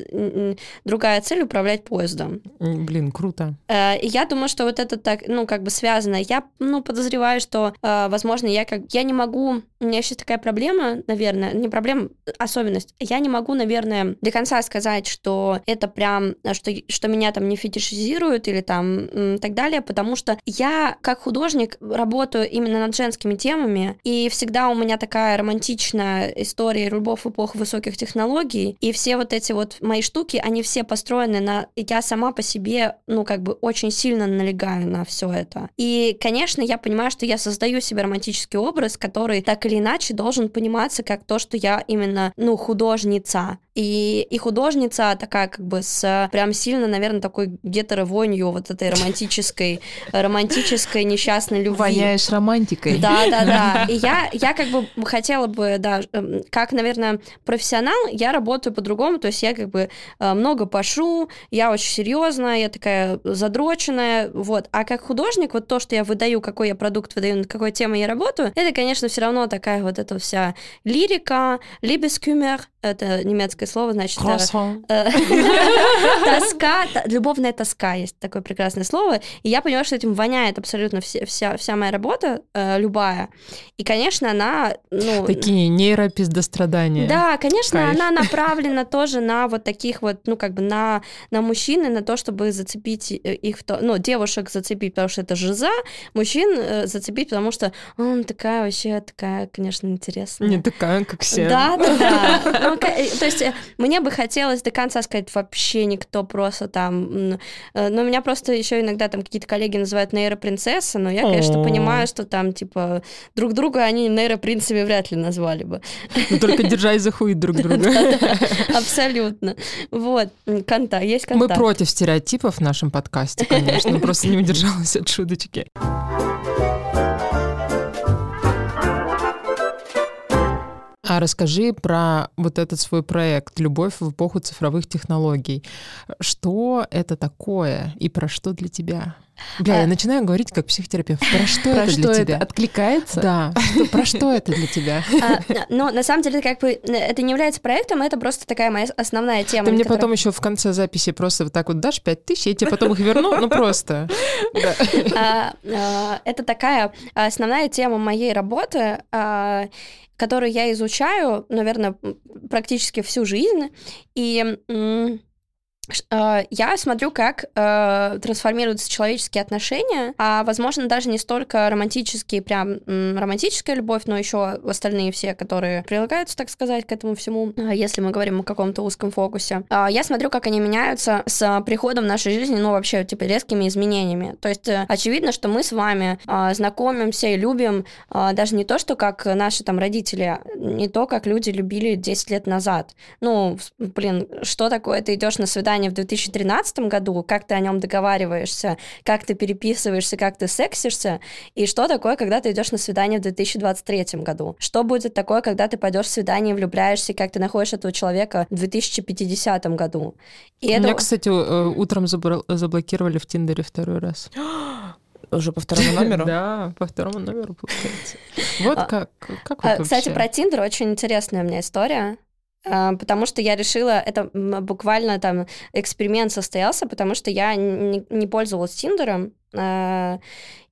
другая цель управлять поездом. Блин, круто. Я думаю, что вот это так, ну, как бы связано. Я, ну, подозреваю, что, возможно, я как... Я не могу... У меня сейчас такая проблема, наверное, не проблема, особенность. Я не могу, наверное, до конца сказать, что это прям, э, что, что меня там не фетишизируют или там так далее, потому что я, как художник, работаю именно над женскими темами, и всегда у меня такая романтичная история любовь в эпоху высоких технологий, и все вот эти вот мои штуки, они все построены на... Я сама по себе, ну, как бы очень сильно налегаю на все это. И, конечно, я понимаю, что я создаю себе романтический образ, который так или иначе должен пониматься как то, что я именно, ну, художница. И, и художница такая как бы с прям сильно, наверное, такой гетеровонью вот этой романтической, романтической несчастной любви. Воняешь романтикой. Да, да, да. И я, я как бы хотела бы, да, эм, как, наверное, профессионал, я работаю по-другому, то есть я как бы э, много пошу, я очень серьезная, я такая задроченная, вот. А как художник, вот то, что я выдаю, какой я продукт выдаю, над какой темой я работаю, это, конечно, все равно такая вот эта вся лирика, либескюмер, Это немецкое слово, значит... э, э, Тоска, любовная тоска есть такое прекрасное слово. И я поняла, что этим воняет абсолютно вся, моя работа, э, любая. И, конечно, она... Ну, Такие нейропиздострадания. да, конечно, она направлена тоже на вот таких вот, ну, как бы на, на мужчин и на то, чтобы зацепить их, в то, ну, девушек зацепить, потому что это жиза, мужчин э, зацепить, потому что он такая вообще, такая, конечно, интересная. Не такая, как все. Да, да, да. Ну, э, то есть э, мне бы хотелось до конца сказать вообще никто просто там. э, Но меня просто еще иногда там какие-то коллеги называют нейропринцесса, но я, конечно, понимаю, что там типа друг друга они нейропринцами вряд ли назвали бы. Но только держась за хуй друг друга. Абсолютно. Вот. М, Конта, есть Мы контакт. против стереотипов в нашем подкасте, конечно. Просто не удержалась от шуточки. А расскажи про вот этот свой проект «Любовь в эпоху цифровых технологий». Что это такое и про что для тебя? Бля, А- я начинаю говорить как психотерапевт. Про что Про это что для это тебя? откликается? Да, что- про что это для тебя? А, Но на самом деле, как бы, э, это не является проектом, это просто такая моя основная тема. Ты мне потом еще в конце записи просто вот так вот дашь пять тысяч, я тебе потом их верну, ну просто. А, а, Это такая основная тема моей работы, а, которую я изучаю, наверное, практически всю жизнь. И я смотрю, как э, трансформируются человеческие отношения, а, возможно, даже не столько романтические, прям романтическая любовь, но еще остальные все, которые прилагаются, так сказать, к этому всему, а, если мы говорим о каком-то узком фокусе. А, Я смотрю, как они меняются с приходом в нашей жизни, ну, вообще, типа, резкими изменениями. То есть, э, очевидно, что мы с вами а, знакомимся и любим а, даже не то, что как наши там родители, не то, как люди любили 10 лет назад. Ну, блин, что такое? Ты идешь на свидание в 2013 году, как ты о нем договариваешься, как ты переписываешься, как ты сексишься, и что такое, когда ты идешь на свидание в 2023 году? Что будет такое, когда ты пойдешь в свидание и влюбляешься, как ты находишь этого человека в 2050 году? И это... Меня, кстати, э, утром заблокировали в Тиндере второй раз. Уже по второму номеру? Да, по второму номеру, получается. Вот А, как, А, Кстати, про Тиндер очень интересная у меня история. А, Потому что я решила, это буквально там эксперимент состоялся, потому что я не, не пользовалась Тиндером. а,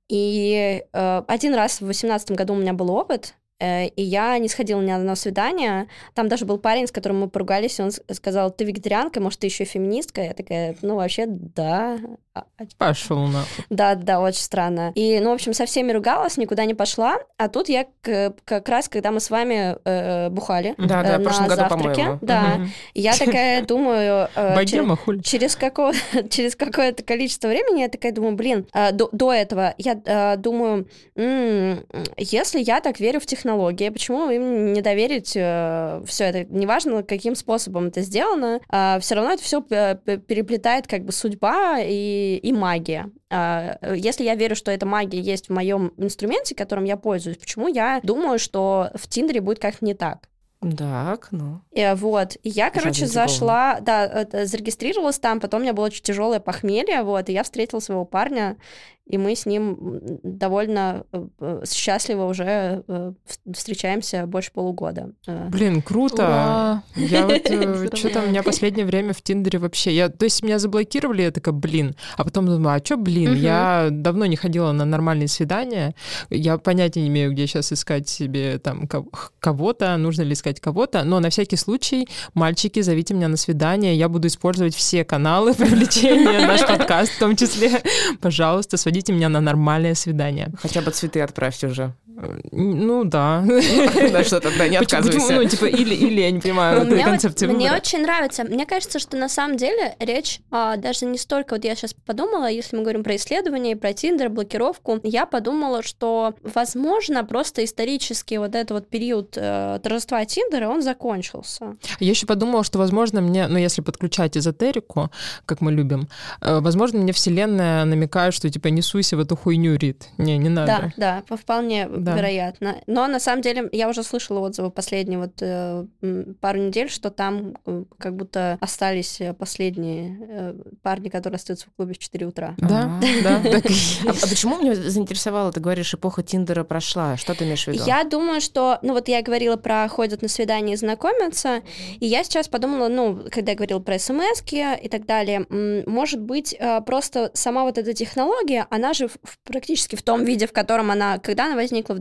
И э, один раз в 2018 году у меня был опыт, и я не сходила ни на одно свидание. Там даже был парень, с которым мы поругались, и он сказал, ты вегетарианка, может, ты еще феминистка? Я такая, ну, вообще, да. А- а Пошел нахуй. да, да, очень странно. И, ну, в общем, со всеми ругалась, никуда не пошла. А тут я как раз, когда мы с вами э, бухали Да, да, э, прошлом на году, завтраке, по-моему. да, я такая думаю, э, хули. через, какое, через какое-то количество времени я такая думаю, блин, э, до, до этого я э, думаю, м, если я так верю в технологии, почему им не доверить все это? Неважно, каким способом это сделано, все равно это все переплетает как бы судьба и, и магия. А, Если я верю, что эта магия есть в моем инструменте, которым я пользуюсь, почему я думаю, что в Тиндере будет как-то не так? Так, ну. Э, Вот. И я, короче, Жадненького. зашла, да, это, зарегистрировалась там, потом у меня было очень тяжелое похмелье, вот, и я встретила своего парня, и мы с ним довольно э, э, счастливо уже э, встречаемся больше полугода. Блин, круто. Ура! Я вот что-то у меня последнее время в Тиндере вообще. Я, то есть меня заблокировали, я такая, блин. А потом думаю, а что, блин, я давно не ходила на нормальные свидания. Я понятия не имею, где сейчас искать себе там ко- кого-то, нужно ли искать кого-то. Но на всякий случай, мальчики, зовите меня на свидание. Я буду использовать все каналы привлечения, наш подкаст в том числе. Пожалуйста, сводите меня на нормальное свидание. Хотя бы цветы отправьте уже. Ну да. Да что тогда, не отказывайся. Ну, типа, или, или я не понимаю Ну, этой мне, вот- концепции мне очень нравится. Мне кажется, что на самом деле речь а, даже не столько, вот я сейчас подумала, если мы говорим про исследования, про Тиндер, блокировку, я подумала, что, возможно, просто исторически вот этот вот период э, торжества Тиндера, он закончился. Я еще подумала, что, возможно, мне, ну, если подключать эзотерику, как мы любим, э, возможно, мне Вселенная намекает, что, типа, не суйся в эту хуйню, Рит. Не, не надо. Да, да, по- вполне. Да, Да. вероятно. Но на самом деле я уже слышала отзывы последние вот э, пару недель, что там э, как будто остались э, последние э, парни, которые остаются в клубе в 4 утра. Да, А. да, и А, а почему меня заинтересовало, ты говоришь, эпоха Тиндера прошла? Что ты имеешь в виду? Я думаю, что, ну вот я говорила про ходят на свидание и знакомятся, и я сейчас подумала, ну, когда я говорила про смс и так далее, может быть, э, просто сама вот эта технология, она же практически в том виде, в котором она, когда она возникла в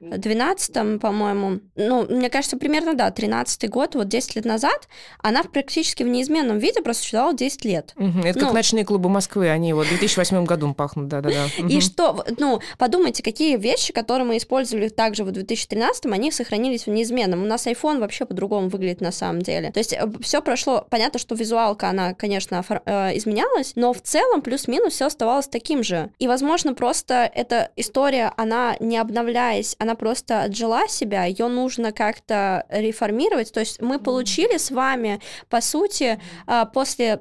2012, по-моему, ну, мне кажется, примерно, да, 13 год, вот 10 лет назад, она практически в неизменном виде просто существовала 10 лет. Мгм, Это как Ну. ночные клубы Москвы, они вот в 2008 году пахнут, да-да-да. И что, ну, подумайте, какие вещи, которые мы использовали также в 2013, они сохранились в неизменном. У нас iPhone вообще по-другому выглядит на самом деле. То есть все прошло, понятно, что визуалка, она, конечно, э, изменялась, но в целом плюс-минус все оставалось таким же. И, возможно, просто эта история, она не обновляясь, она просто отжила себя, ее нужно как-то реформировать. То есть мы получили с вами, по сути, а, после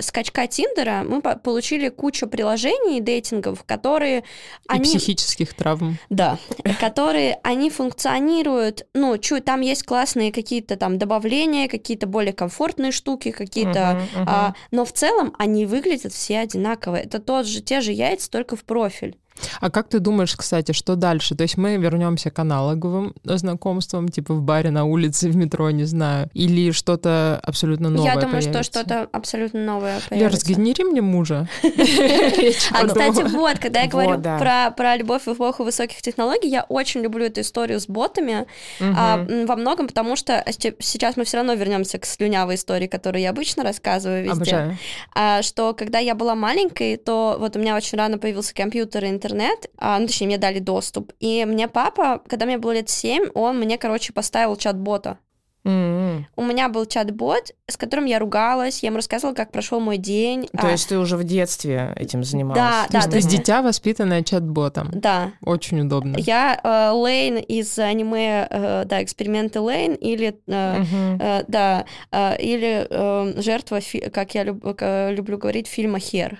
скачка Тиндера, мы по- получили кучу приложений дейтингов, которые и они... психических травм. Да, которые, они функционируют, ну, чуть, там есть классные какие-то там добавления, какие-то более комфортные штуки, какие-то, а, но в целом они выглядят все одинаково. Это тот же, те же яйца, только в профиль. А как ты думаешь, кстати, что дальше? То есть мы вернемся к аналоговым знакомствам, типа в баре, на улице, в метро, не знаю, или что-то абсолютно новое Я думаю, что появится? что-то абсолютно новое Лер, появится. сгенери мне мужа. А, кстати, вот, когда я говорю про, любовь в эпоху высоких технологий, я очень люблю эту историю с ботами, а, во многом потому, что се- сейчас мы все равно вернемся к слюнявой истории, которую я обычно рассказываю везде. А, что когда я была маленькой, то вот у меня очень рано появился компьютер и интернет, а, ну, точнее, мне дали доступ. И мне папа, когда мне было лет 7, он мне, короче, поставил чат-бота. М-м. У меня был чат-бот, с которым я ругалась, я ему рассказывала, как прошел мой день. То А, есть ты уже в детстве этим занималась? Да, То есть то ты есть- дитя, воспитанное чат-ботом. Да, Очень удобно. я э, Лейн из аниме, э, да, эксперименты Лейн, или, э, Мгм. э, да, э, или э, жертва, фи- как я люб- как люблю говорить, фильма Хер.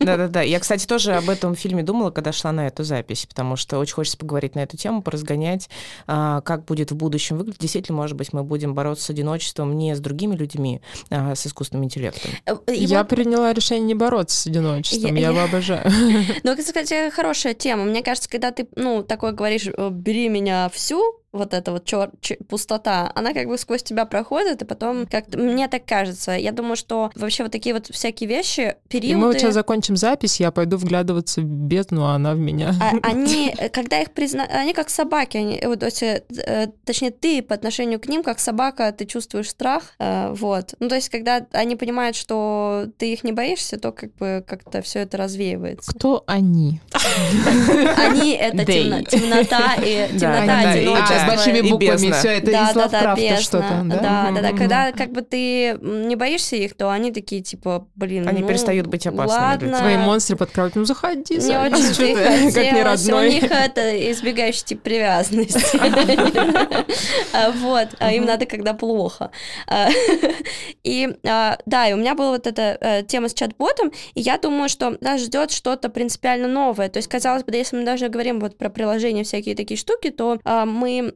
Да-да-да. Я, кстати, тоже об этом фильме думала, когда шла на эту запись, потому что очень хочется поговорить на эту тему, поразгонять, а, как будет в будущем выглядеть. Действительно, может быть, мы будем бороться с одиночеством не с другими людьми, а с искусственным интеллектом. Э, и Я вот- приняла решение не бороться с одиночеством. Я- Я, я- его обожаю. Ну, это, кстати, хорошая тема. Мне кажется, когда ты, ну, такое говоришь, э, бери меня всю, вот эта вот чёр- ч- пустота, она как бы сквозь тебя проходит, и потом как-то, мне так кажется. Я думаю, что вообще вот такие вот всякие вещи, И мы периоды... вот сейчас закончим запись, я пойду вглядываться в бездну, а она в меня. а- они, когда их призна... они как собаки, они, вот, то есть, э, э, точнее, ты по отношению к ним, как собака, ты чувствуешь страх, э, вот. Ну, то есть, когда они понимают, что ты их не боишься, то как бы как-то все это развеивается. Кто они? Они — это темнота и темнота, да, и- одиночество. а, с большими буквами, все это да, из да, Лавкрафта что-то, да? Да, да. Когда как бы ты не боишься их, то они такие типа, блин, Они ну, перестают быть опасными Ладно. Твои монстры под кровать. Ну, заходи, Не очень что ты ты, как не хотелось. У родной. них это избегающий тип привязанности. А, Вот. А Им надо, когда плохо. А, И да, и у меня была вот эта э, тема с чат-ботом, и я думаю, что нас ждет что-то принципиально новое. То есть, казалось бы, если мы даже говорим вот про приложения, всякие такие штуки, то а,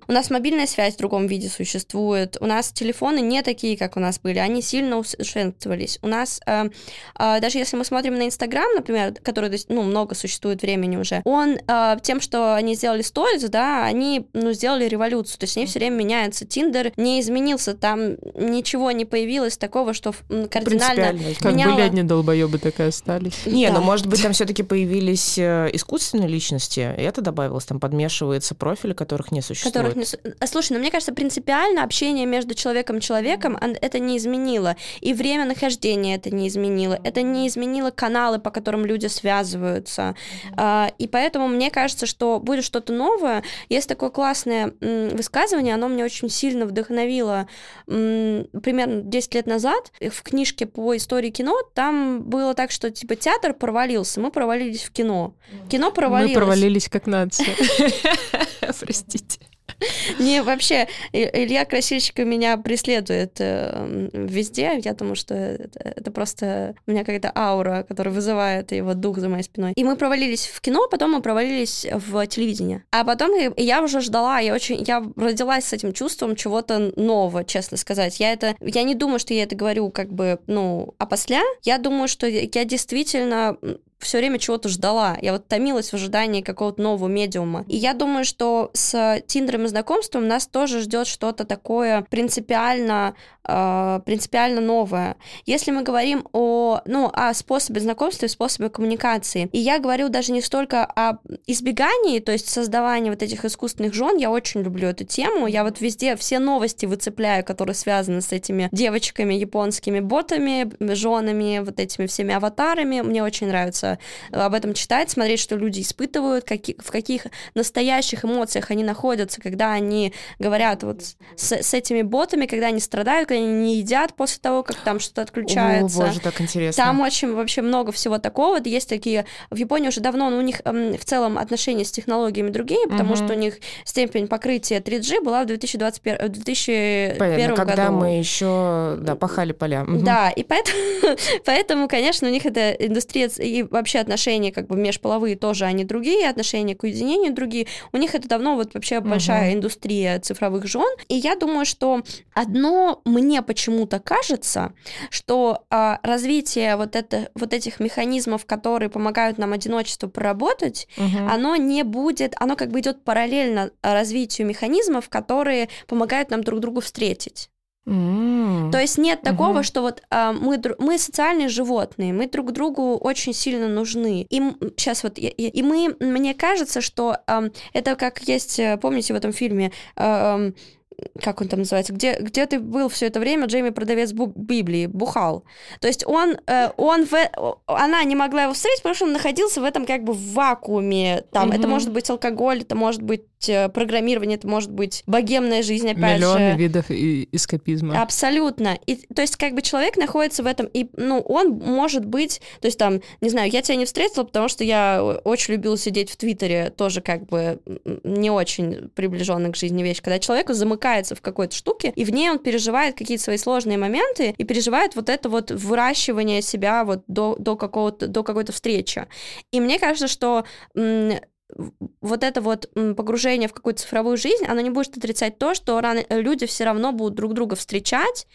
У нас мобильная связь в другом виде существует, у нас телефоны не такие, как у нас были, они сильно усовершенствовались. У нас, а, а, даже если мы смотрим на Инстаграм, например, который, ну, много существует времени уже, он а, тем, что они сделали сторис, да, они, ну, сделали революцию, то есть они все время меняются. Тиндер не изменился, там ничего не появилось такого, что кардинально. Как меняло- были одни долбоебы, так и остались. Не, Да. ну может быть там все-таки появились э, искусственные личности, и это добавилось, там подмешивается профили, которых не существует. Которых не... су- А, Слушай, ну мне кажется, принципиально общение между человеком и человеком это не изменило. И время нахождения это не изменило. Это не изменило каналы, по которым люди связываются. А, И поэтому мне кажется, что будет что-то новое. Есть такое классное высказывание, оно меня очень сильно вдохновило примерно 10 лет назад. В книжке по истории кино там было так, что типа театр провалился, мы провалились в кино. Кино провалилось. Мы провалились как нация. Простите. Не, вообще, Илья Красильщик меня преследует э, везде. Я думаю, что это, просто у меня какая-то аура, которая вызывает его дух за моей спиной. И мы провалились в кино, потом мы провалились в телевидение. А потом я- уже ждала, я очень, я родилась с этим чувством чего-то нового, честно сказать. Я это, я не думаю, что я это говорю как бы, ну, опосля. Я думаю, что я действительно все время чего-то ждала. Я вот томилась в ожидании какого-то нового медиума. И я думаю, что с Тиндером и знакомством нас тоже ждет что-то такое принципиально, э, принципиально новое. Если мы говорим о, ну, о способе знакомства и способе коммуникации, и я говорю даже не столько о избегании, то есть создавании вот этих искусственных жен, я очень люблю эту тему, я вот везде все новости выцепляю, которые связаны с этими девочками, японскими ботами, женами, вот этими всеми аватарами, мне очень нравится об этом читать, смотреть, что люди испытывают, каки, в каких настоящих эмоциях они находятся, когда они говорят вот с, с этими ботами, когда они страдают, когда они не едят после того, как там что-то отключается. О, боже, так интересно. Там очень вообще много всего такого. Есть такие... В Японии уже давно, но у них эм, в целом отношения с технологиями другие, потому Мгм. что у них степень покрытия 3G была в 2021 в 2001 Понятно, когда году. мы еще да, пахали поля. Мгм. Да, и поэтому, поэтому, конечно, у них эта индустрия и вообще отношения как бы межполовые тоже, они другие, отношения к уединению другие. У них это давно вот вообще большая индустрия цифровых жен. И я думаю, что одно мне почему-то кажется, что а, развитие вот, это, вот этих механизмов, которые помогают нам одиночество проработать, Мгм. оно не будет, оно как бы идет параллельно развитию механизмов, которые помогают нам друг другу встретить. То есть нет такого, Мгм. что вот а, мы, мы социальные животные, мы друг другу очень сильно нужны. И сейчас вот, и, и- мы, мне кажется, что ам, это как есть, э, помните в этом фильме, ам, как он там называется, где, где ты был все это время, Джейми продавец Библии, бухал. То есть он, э, он в, она не могла его встретить, потому что он находился в этом как бы в вакууме. Там, это Мгм. может быть алкоголь, это может быть э, программирование, это может быть богемная жизнь, опять Миллионы же. видов и- эскапизма. Абсолютно. И, то есть, как бы человек находится в этом, и, ну, он может быть, то есть, там, не знаю, я тебя не встретила, потому что я очень любила сидеть в Твиттере, тоже как бы не очень приближенная к жизни вещь, когда человек замыкается в какой-то штуке, и в ней он переживает какие-то свои сложные моменты, и переживает вот это вот выращивание себя вот до, до какого-то, до какой-то встречи. И мне кажется, что вот это вот погружение в какую-то цифровую жизнь, оно не будет отрицать то, что рано, люди все равно будут друг друга встречать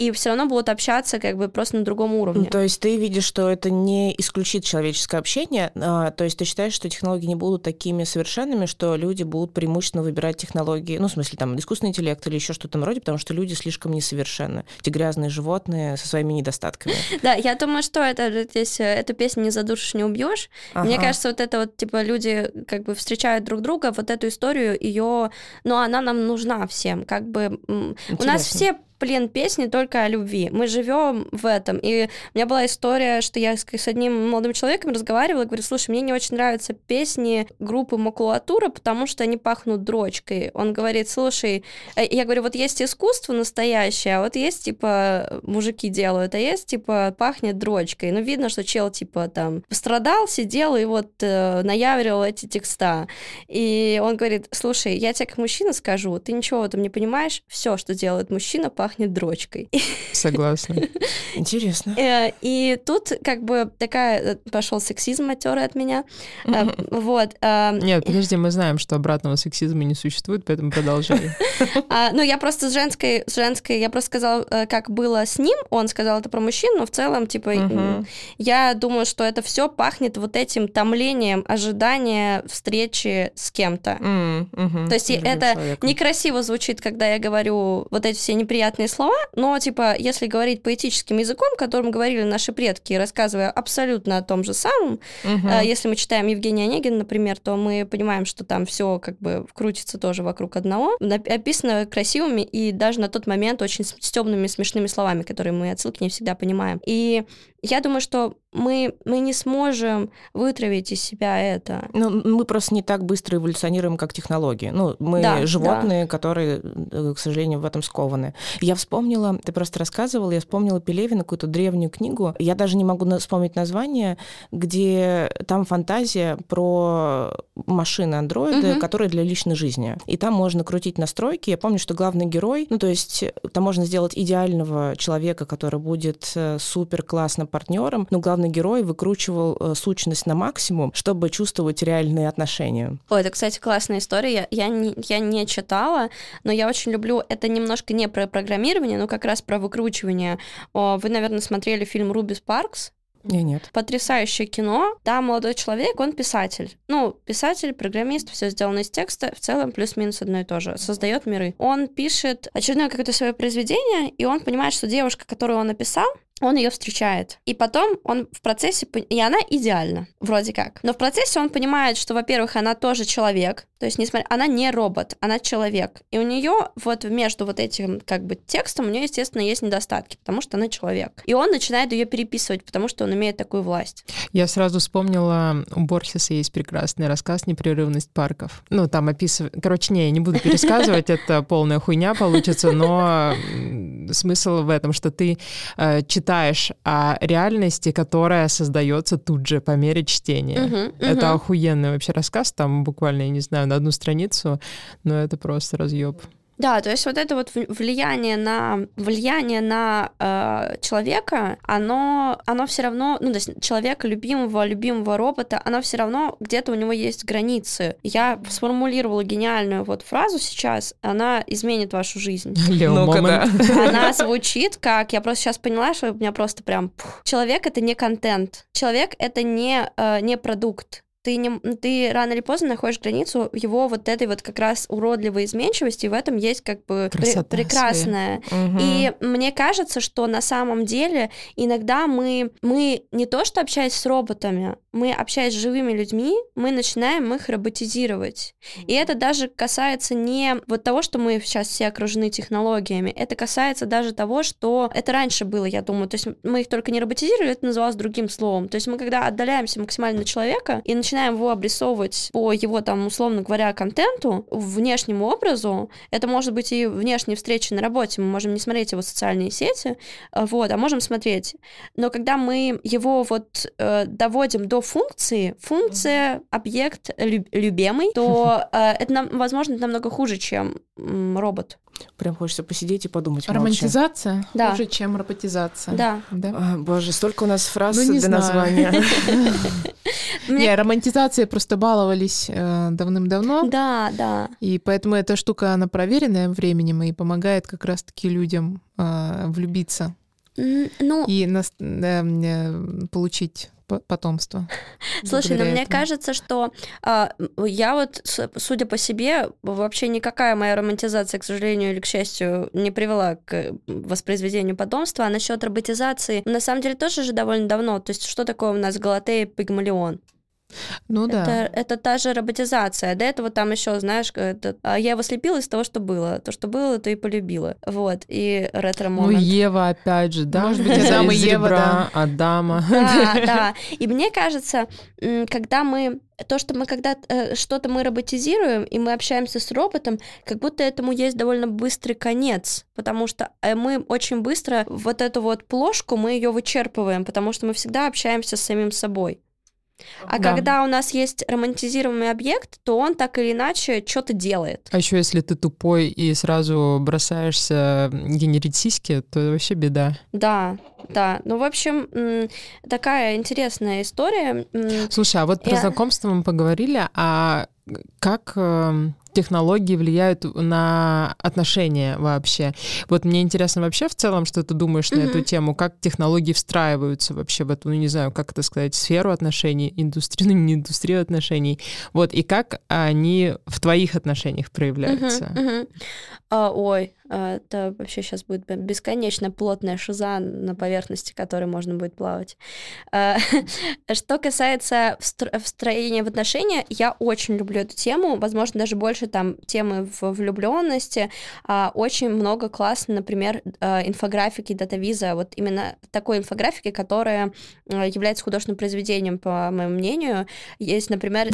и все равно будут общаться как бы просто на другом уровне. То есть ты видишь, что это не исключит человеческое общение, а, то есть ты считаешь, что технологии не будут такими совершенными, что люди будут преимущественно выбирать технологии, ну, в смысле, там, искусственный интеллект или еще что-то в этом роде, потому что люди слишком несовершенны. Эти грязные животные со своими недостатками. Да, я думаю, что это здесь э, эту песню не задушишь, не убьешь. Мне кажется, вот это вот типа люди как бы встречают друг друга, вот эту историю ее, ну она нам нужна всем, как бы у нас все блин, песни только о любви. Мы живем в этом. И у меня была история, что я с, с одним молодым человеком разговаривала, говорю, слушай, мне не очень нравятся песни группы Макулатура, потому что они пахнут дрочкой. Он говорит, слушай, э, я говорю, вот есть искусство настоящее, а вот есть, типа, мужики делают, а есть, типа, пахнет дрочкой. Ну, видно, что чел, типа, там, пострадал, сидел и вот э, наяврил эти текста. И он говорит, слушай, я тебе как мужчина скажу, ты ничего в этом не понимаешь, все, что делает мужчина, пахнет дрочкой. Согласна. Интересно. Э, И тут как бы такая э, пошел сексизм матерый от меня. Э, Вот. Нет, подожди, мы знаем, что обратного сексизма не существует, поэтому продолжай. А, ну, я просто с женской, с женской, я просто сказала, как было с ним, он сказал это про мужчин, но в целом, типа, я думаю, что это все пахнет вот этим томлением ожидания встречи с кем-то. То есть это некрасиво звучит, когда я говорю вот эти все неприятные слова, но, типа, если говорить поэтическим языком, которым говорили наши предки, рассказывая абсолютно о том же самом. Э, Если мы читаем Евгения Онегина, например, то мы понимаем, что там все как бы крутится тоже вокруг одного. Описано красивыми и даже на тот момент очень темными смешными словами, которые мы отсылки не всегда понимаем. И я думаю, что мы, мы не сможем вытравить из себя это. Ну, мы просто не так быстро эволюционируем, как технологии. Ну, мы Да, животные, которые, э, к сожалению, в этом скованы. Я вспомнила, ты просто рассказывала, я вспомнила Пелевина, какую-то древнюю книгу. Я даже не могу вспомнить название, где там фантазия про машины-андроиды, Мгм. которые для личной жизни. И там можно крутить настройки. Я помню, что главный герой, ну, то есть э, там можно сделать идеального человека, который будет э, супер классным партнером, но главный герой выкручивал э, сущность на максимум, чтобы чувствовать реальные отношения. Ой, это, кстати, классная история. Я, я, не, я не читала, но я очень люблю... Это немножко не про программирование, но как раз про выкручивание. Вы, наверное, смотрели фильм «Руби Спаркс». Не, нет. Потрясающее кино. Там молодой человек, он писатель. Ну, писатель, программист, все сделано из текста, в целом плюс-минус одно и то же. Создает миры. Он пишет очередное какое-то свое произведение, и он понимает, что девушка, которую он написал, он ее встречает. И потом он в процессе... И она идеальна, вроде как. Но в процессе он понимает, что, во-первых, она тоже человек. То есть, несмотря... Она не робот, она человек. И у нее вот между вот этим как бы текстом у нее, естественно, есть недостатки, потому что она человек. И он начинает ее переписывать, потому что он имеет такую власть. Я сразу вспомнила, у Борхеса есть прекрасный рассказ «Непрерывность парков». Ну, там описывает... Короче, не, я не буду пересказывать, это полная хуйня получится, но смысл в этом, что ты э, читаешь о реальности, которая создается тут же по мере чтения. Мгм, Это мгм. охуенный вообще рассказ, там буквально, я не знаю, на одну страницу, но это просто разъеб. Да, то есть вот это вот влияние на влияние на э, человека, оно, оно все равно, ну то есть человека любимого, любимого робота, оно все равно где-то у него есть границы. Я сформулировала гениальную вот фразу сейчас, она изменит вашу жизнь. Ну-ка, да. Она звучит как, я просто сейчас поняла, что у меня просто прям... пух. Человек — это не контент. Человек — это не, э, не продукт. Ты, не, ты рано или поздно находишь границу его вот этой вот как раз уродливой изменчивости, и в этом есть как бы пре- Красота прекрасное. Мгм. И мне кажется, что на самом деле иногда мы, мы не то что общаясь с роботами, мы общаясь с живыми людьми, мы начинаем их роботизировать. И это даже касается не вот того, что мы сейчас все окружены технологиями, это касается даже того, что это раньше было, я думаю. То есть мы их только не роботизировали, это называлось другим словом. То есть мы когда отдаляемся максимально от человека и начинаем его обрисовывать по его там, условно говоря, контенту, внешнему образу, это может быть и внешние встречи на работе, мы можем не смотреть его социальные сети, э, вот, а можем смотреть. Но когда мы его вот э, доводим до функции, функция, объект лю- любимый, то э, это, нам, возможно, намного хуже, чем м, робот. Прям хочется посидеть и подумать. молча. Романтизация Да. хуже, чем роботизация. Да. Да? А, боже, столько у нас фраз Ну, не для знаю. названия. Не, романтизацией просто баловались э, давным-давно. Да, да. И поэтому эта штука, она проверенная временем и помогает как раз-таки людям э, влюбиться Ну, и нас- э, получить по- потомство. Слушай, но благодаря мне этому. кажется, что а, я вот, судя по себе, вообще никакая моя романтизация, к сожалению или к счастью, не привела к воспроизведению потомства. А насчет роботизации, на самом деле, тоже же довольно давно. То есть, что такое у нас Галатея Пигмалион? Ну да. Это, это та же роботизация. До этого там еще, знаешь, это, а, я его слепила из того, что было. То, что было, то и полюбила. Вот. И Ну, ретро-момент. Ева опять же, да? Может быть, Адам и Ева, ребра Адама. Да, да. И мне кажется, когда мы то, что мы когда э, что-то мы роботизируем, и мы общаемся с роботом, как будто этому есть довольно быстрый конец, потому что э, мы очень быстро вот эту вот плошку, мы ее вычерпываем, потому что мы всегда общаемся с самим собой. А Да. когда у нас есть романтизируемый объект, то он так или иначе что-то делает. А еще если ты тупой и сразу бросаешься генерить сиськи, то вообще беда. Да, да. Ну, в общем, такая интересная история. Слушай, а вот про Я- знакомство мы поговорили, а как эм, технологии влияют на отношения вообще? Вот мне интересно вообще в целом, что ты думаешь на эту тему, как технологии встраиваются вообще в эту, ну не знаю, как это сказать, сферу отношений, индустрию, ну не индустрию отношений, вот, и как они в твоих отношениях проявляются? Мгм, мгм. А, ой, это вообще сейчас будет бесконечно плотная шиза на поверхности, которой можно будет плавать. А, что касается встроения в отношения, я очень люблю эту тему, возможно, даже больше там темы в влюбленности. А, очень много классно, например, инфографики датавиза, вот именно такой инфографики, которая является художественным произведением, по моему мнению. Есть, например,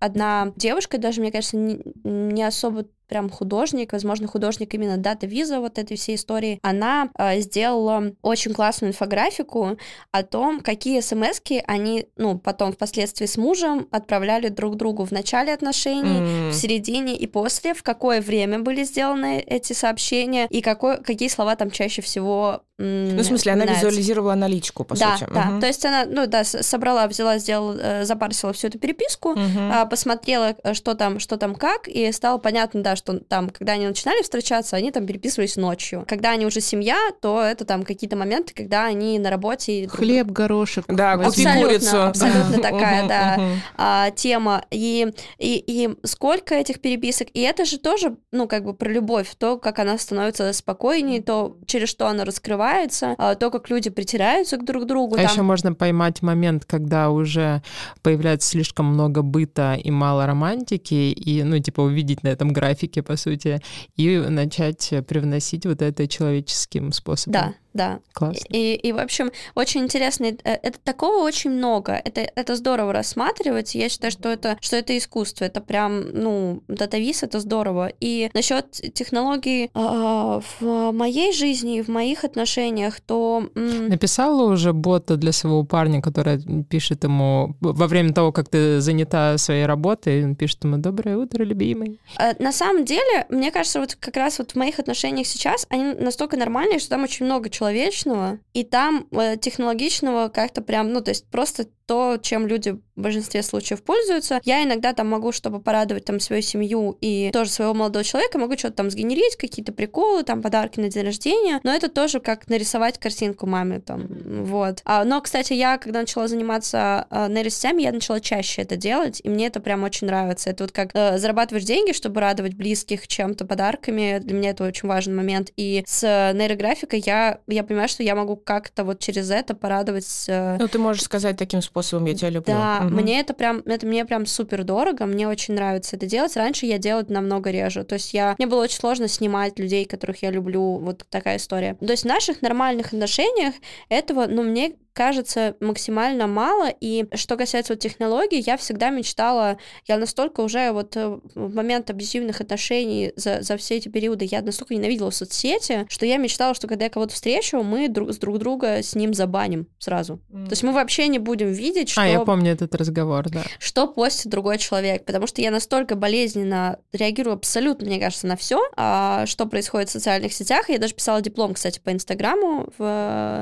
одна девушка, даже, мне кажется, не особо прям художник, возможно, художник именно дата виза вот этой всей истории, она э, сделала очень классную инфографику о том, какие смс они, ну, потом впоследствии с мужем отправляли друг другу в начале отношений, mm. в середине и после, в какое время были сделаны эти сообщения и какой, какие слова там чаще всего ну, в смысле, она нравится. визуализировала наличку, по да, сути. Да, угу. то есть она, ну да, собрала, взяла, сделала, э, запарсила всю эту переписку, угу. посмотрела, э, что там, что там как, и стало понятно, да, что там, когда они начинали встречаться, они там переписывались ночью. Когда они уже семья, то это там какие-то моменты, когда они на работе... Хлеб, горошек. Да, абсолютно, курицу. Абсолютно такая, да, а, тема. И, и, и сколько этих переписок, и это же тоже, ну, как бы про любовь, то, как она становится спокойнее, то, через что она раскрывается, развивается, а, то, как люди притираются к друг другу. А там... еще можно поймать момент, когда уже появляется слишком много быта и мало романтики, и, ну, типа, увидеть на этом графике, по сути, и начать привносить вот это человеческим способом. Да, да. Классно. И, и, в общем, очень интересно, э, это такого очень много, это, это здорово рассматривать, я считаю, что это, что это искусство, это прям, ну, датавис, это здорово. И насчет технологий э, в моей жизни и в моих отношениях, то... Написала уже бота для своего парня, который пишет ему во время того, как ты занята своей работой, он пишет ему «Доброе утро, любимый». Э, на самом деле, мне кажется, вот как раз вот в моих отношениях сейчас, они настолько нормальные, что там очень много человечного, и там э, технологичного как-то прям, ну, то есть просто то, чем люди в большинстве случаев пользуются. Я иногда там могу, чтобы порадовать там свою семью и тоже своего молодого человека, могу что-то там сгенерить, какие-то приколы, там подарки на день рождения, но это тоже как нарисовать картинку маме там, вот. А, но, кстати, я, когда начала заниматься а, нейросетями, я начала чаще это делать, и мне это прям очень нравится. Это вот как а, зарабатываешь деньги, чтобы радовать близких чем-то подарками, для меня это очень важный момент. И с нейрографикой я, я понимаю, что я могу как-то вот через это порадовать... Э, ну, ты можешь сказать таким способом, способом я тебя люблю. Да, угу. мне это прям, это мне прям супер дорого, мне очень нравится это делать. Раньше я делала это намного реже. То есть я, мне было очень сложно снимать людей, которых я люблю, вот такая история. То есть в наших нормальных отношениях этого, ну, мне кажется максимально мало. И что касается вот технологий, я всегда мечтала, я настолько уже вот э, в момент абьюзивных отношений за, за все эти периоды, я настолько ненавидела соцсети, что я мечтала, что когда я кого-то встречу, мы друг с друг друга с ним забаним сразу. Mm. То есть мы вообще не будем видеть, что... А, я помню этот разговор, да. Что постит другой человек, потому что я настолько болезненно реагирую абсолютно, мне кажется, на все, а, что происходит в социальных сетях. Я даже писала диплом, кстати, по Инстаграму в,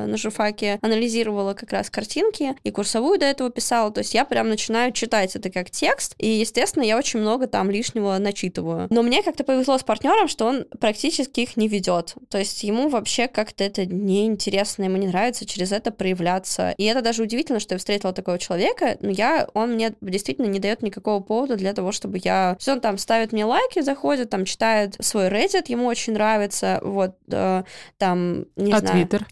на журфаке, анализировала анализировала как раз картинки и курсовую до этого писала. То есть я прям начинаю читать это как текст, и, естественно, я очень много там лишнего начитываю. Но мне как-то повезло с партнером, что он практически их не ведет. То есть ему вообще как-то это неинтересно, ему не нравится через это проявляться. И это даже удивительно, что я встретила такого человека, но я, он мне действительно не дает никакого повода для того, чтобы я... Есть он там ставит мне лайки, заходит, там читает свой Reddit, ему очень нравится, вот, э, там, не а знаю... Twitter?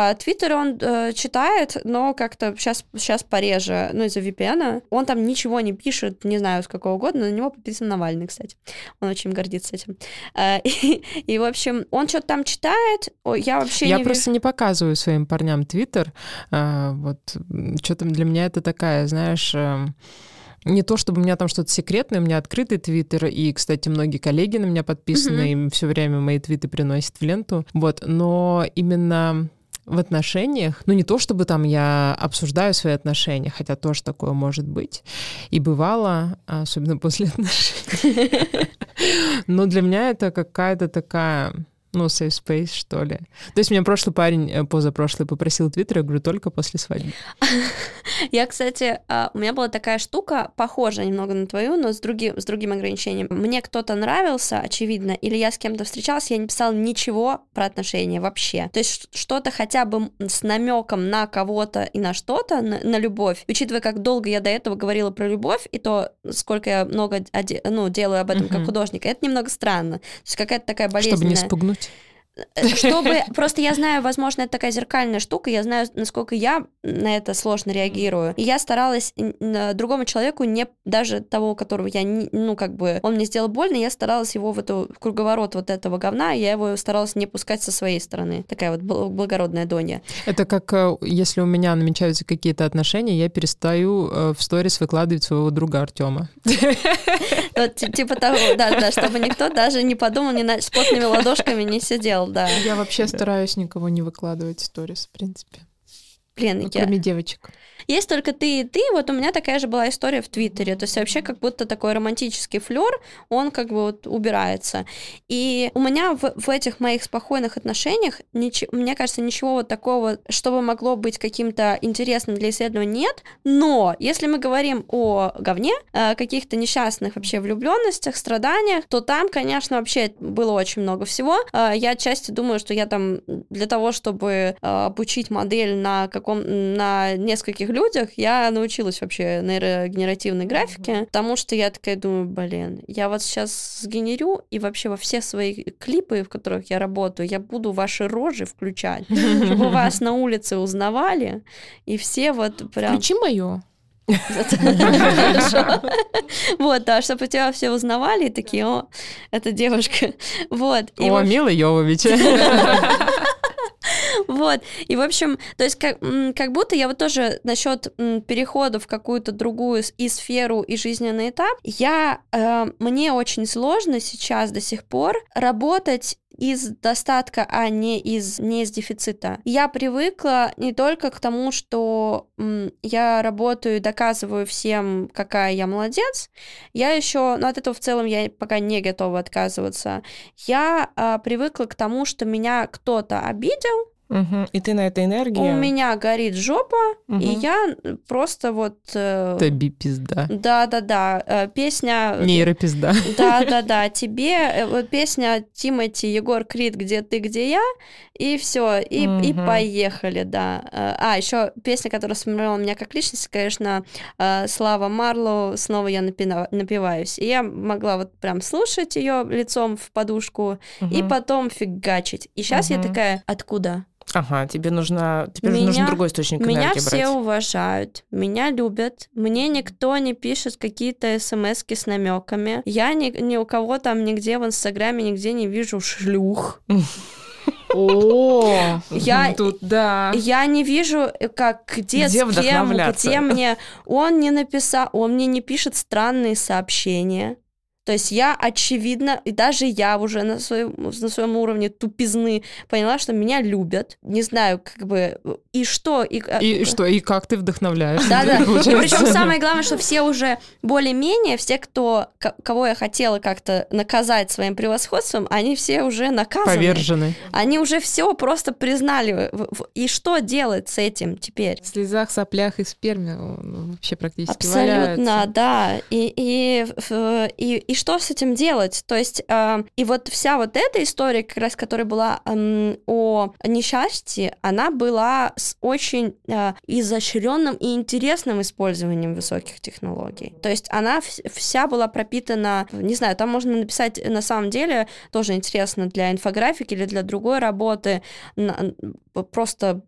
А Твиттер он э, читает, но как-то сейчас, сейчас пореже, ну, из-за VPN. Он там ничего не пишет, не знаю, с какого года, но на него подписан Навальный, кстати. Он очень гордится этим. Э, и, и, в общем, он что-то там читает, я вообще я не просто вижу... не показываю своим парням Твиттер. Э, вот, что-то для меня это такая, знаешь... Э, не то, чтобы у меня там что-то секретное, у меня открытый твиттер, и, кстати, многие коллеги на меня подписаны, mm-hmm. им все время мои твиты приносят в ленту, вот, но именно в отношениях, ну не то чтобы там я обсуждаю свои отношения, хотя тоже такое может быть, и бывало, особенно после отношений. Но для меня это какая-то такая ну, safe space, что ли. То есть меня прошлый парень, э, позапрошлый, попросил Твиттер, я говорю, только после свадьбы. Я, кстати, а, у меня была такая штука, похожая немного на твою, но с другим, с другим ограничением. Мне кто-то нравился, очевидно, или я с кем-то встречалась, я не писала ничего про отношения вообще. То есть что-то хотя бы с намеком на кого-то и на что-то, на, на любовь. Учитывая, как долго я до этого говорила про любовь, и то, сколько я много ну, делаю об этом как художник, это немного странно. То есть какая-то такая болезненная... Чтобы не спугнуть. Чтобы просто я знаю, возможно, это такая зеркальная штука, я знаю, насколько я на это сложно реагирую. И я старалась другому человеку, не даже того, которого я, ну, как бы, он мне сделал больно, я старалась его в эту в круговорот вот этого говна, я его старалась не пускать со своей стороны. Такая вот благородная Донья. Это как, э, если у меня намечаются какие-то отношения, я перестаю э, в сторис выкладывать своего друга Артема. Типа того, да, да, чтобы никто даже не подумал, не с потными ладошками не сидел да. Я вообще стараюсь никого не выкладывать в сторис, в принципе. Блин, ну, я... Кроме девочек. Есть только ты и ты. Вот у меня такая же была история в Твиттере. То есть вообще как будто такой романтический флер, он как бы вот убирается. И у меня в, в этих моих спокойных отношениях, нич- мне кажется, ничего вот такого, чтобы могло быть каким-то интересным для исследования, нет. Но если мы говорим о говне, о каких-то несчастных вообще влюбленностях, страданиях, то там, конечно, вообще было очень много всего. А, я отчасти думаю, что я там для того, чтобы а, обучить модель на каком на нескольких людях, я научилась вообще нейрогенеративной графике, потому что я такая думаю, блин, я вот сейчас сгенерю, и вообще во все свои клипы, в которых я работаю, я буду ваши рожи включать, чтобы вас на улице узнавали, и все вот прям... Включи мою. Вот, да, чтобы тебя все узнавали и такие, о, это девушка. Вот. О, Мила Йовович. Вот. И, в общем, то есть как, как будто я вот тоже насчет перехода в какую-то другую и сферу, и жизненный этап, я, э, мне очень сложно сейчас до сих пор работать из достатка, а не из, не из дефицита. Я привыкла не только к тому, что м, я работаю и доказываю всем, какая я молодец, я еще, ну от этого в целом я пока не готова отказываться, я а, привыкла к тому, что меня кто-то обидел, Угу. И ты на этой энергии... У меня горит жопа, угу. и я просто вот... Э, Таби пизда. Да-да-да, э, песня... Нейропизда. Да-да-да, тебе э, вот песня Тимати, Егор Крид, «Где ты, где я?» и все, и, угу. и поехали, да. А, еще песня, которая сформировала меня как личность, конечно, Слава Марлоу «Снова я напиваюсь». И я могла вот прям слушать ее лицом в подушку угу. и потом фигачить. И сейчас угу. я такая, откуда? Ага, тебе нужно, теперь меня, нужен другой источник меня энергии все уважают, меня любят, мне никто не пишет какие-то смс с намеками, я ни, ни у кого там нигде в Инстаграме нигде не вижу шлюх. О, я, тут да. Я не вижу, как где, где с кем, где мне. Он не написал, он мне не пишет странные сообщения. То есть я, очевидно, и даже я уже на своем, на своем уровне тупизны поняла, что меня любят. Не знаю, как бы, и что? И, э, и что, и как ты вдохновляешь? Да-да. Причем самое главное, что все уже более-менее, все, кто, кого я хотела как-то наказать своим превосходством, они все уже наказаны. Повержены. Они уже все просто признали. И что делать с этим теперь? В слезах, соплях и сперме вообще практически Абсолютно, валяются. да. И, и, и, и что с этим делать? То есть, э, и вот вся вот эта история, как раз, которая была э, о несчастье, она была с очень э, изощренным и интересным использованием высоких технологий. То есть она вся была пропитана, не знаю, там можно написать на самом деле, тоже интересно для инфографики или для другой работы, просто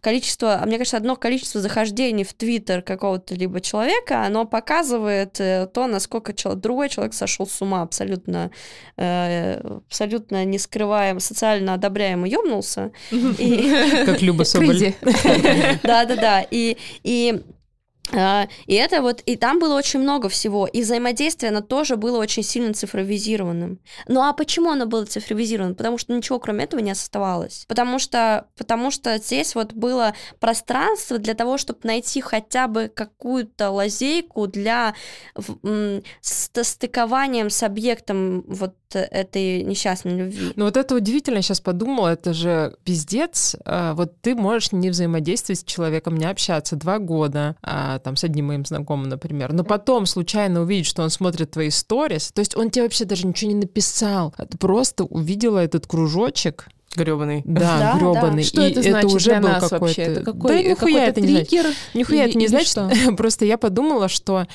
количество, а мне кажется, одно количество захождений в Твиттер какого-то либо человека, оно показывает э, то, насколько другой человек сошел с ума, абсолютно, э, абсолютно не скрываем, социально одобряемо ёбнулся. Как Люба Соболь. Да-да-да. И, и А, И это вот, и там было очень много всего, и взаимодействие, оно тоже было очень сильно цифровизированным. Ну а почему оно было цифровизировано? Потому что ничего кроме этого не оставалось. Потому что, потому что здесь вот было пространство для того, чтобы найти хотя бы какую-то лазейку для в- м, ст- стыкованием с объектом вот этой несчастной любви. Ну вот это удивительно, я сейчас подумала, это же пиздец. А, Вот ты можешь не взаимодействовать с человеком, не общаться два года, а, там, с одним моим знакомым, например, но потом случайно увидеть, что он смотрит твои сторис, то есть он тебе вообще даже ничего не написал, а ты просто увидела этот кружочек, Гребаный. да, Да, гребаный, Что и это значит уже для был нас какой-то... вообще? Это какой, да нихуя это не значит. триггер? Нихуя Или- это не или значит. что? Просто я подумала, что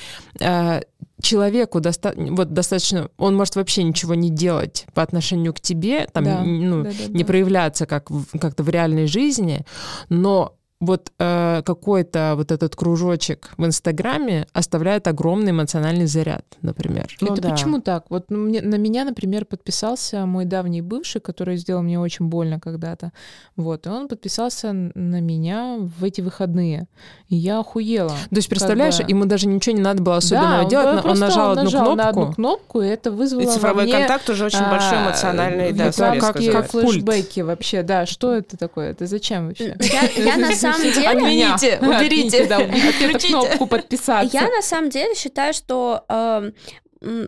э, человеку доста- вот достаточно, он может вообще ничего не делать по отношению к тебе, там, Да, ну, да-да-да. не проявляться как в- как-то в реальной жизни, но вот э, какой-то вот этот кружочек в Инстаграме оставляет огромный эмоциональный заряд, например. Ну это да. почему так? Вот ну, мне- на меня, например, подписался мой давний бывший, который сделал мне очень больно когда-то. Вот, и он подписался на меня в эти выходные. И я охуела. То есть, представляешь, бы- ему даже ничего не надо было особенного Да, он делать, он просто нажал одну кнопку. на одну кнопку, и это вызвало И во цифровой мне, контакт уже очень большой а, эмоциональный, да, как- как флешбеки вообще, да, что это такое? Это зачем вообще? Я, я на самом деле... Отмените, уберите, да, кнопку подписаться. Я на самом деле считаю, что эм,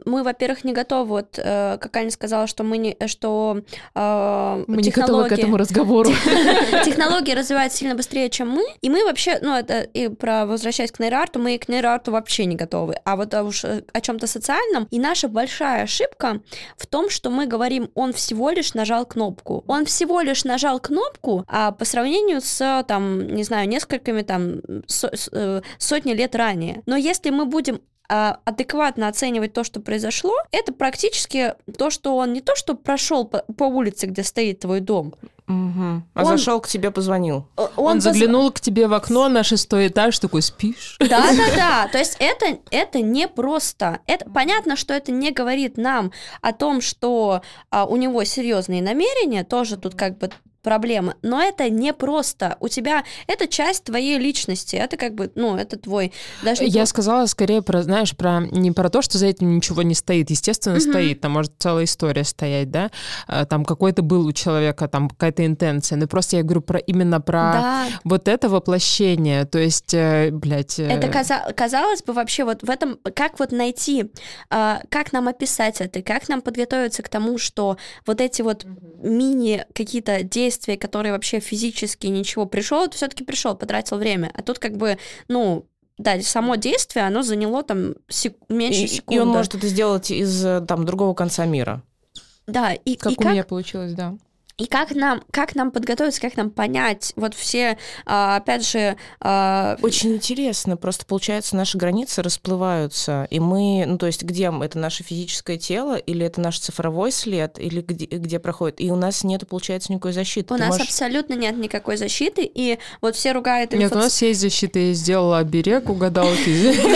мы, во-первых, не готовы. Вот, э, как Аня сказала, что мы не, что э, Мы не готовы к этому разговору. технологии развиваются сильно быстрее, чем мы, и мы вообще, ну, это и про возвращаясь к нейроарту, мы к нейроарту вообще не готовы. А вот а уж э, о чем-то социальном, и наша большая ошибка в том, что мы говорим, он всего лишь нажал кнопку. Он всего лишь нажал кнопку, а по сравнению с, там, не знаю, несколькими там со- э, сотни лет ранее. Но если мы будем адекватно оценивать то, что произошло, это практически то, что он не то, что прошел по, по улице, где стоит твой дом, Мгм. А Он- зашел к тебе, позвонил. Он, поз- заглянул к тебе в окно на шестой этаж, такой, спишь? Да, да, да. То есть это, это не просто. Это, понятно, что это не говорит нам о том, что а, у него серьезные намерения, тоже тут как бы проблема, но это не просто. У тебя это часть твоей личности, это как бы, ну, это твой даже Я твой- сказала скорее про, знаешь, про не про то, что за этим ничего не стоит. Естественно, Мгм. стоит. Там может целая история стоять, да. А, Там какой-то был у человека, там какая-то интенция. Но просто я говорю про именно про Да, вот это воплощение. То есть, э, блядь... э, Это каза- казалось бы вообще вот в этом, как вот найти, а, как нам описать это, как нам подготовиться к тому, что вот эти вот мини какие-то действия, которые вообще физически ничего пришел, все-таки пришел, потратил время, а тут как бы, ну, да, само действие, оно заняло там сек- меньше И, секунды. и он может это сделать из э, там другого конца мира. Да, и, Как и у меня получилось, да. И как нам, как нам подготовиться, как нам понять, вот все, а, опять же, а, Очень интересно. Просто, получается, наши границы расплываются, и мы, ну, то есть, где мы? Это наше физическое тело, или это наш цифровой след, или где, где проходит? И у нас нет, получается, никакой защиты. у Ты нас можешь- абсолютно нет никакой защиты, и вот все ругают Нет, у инфо- нас есть защита. Я сделала оберег у гадалки.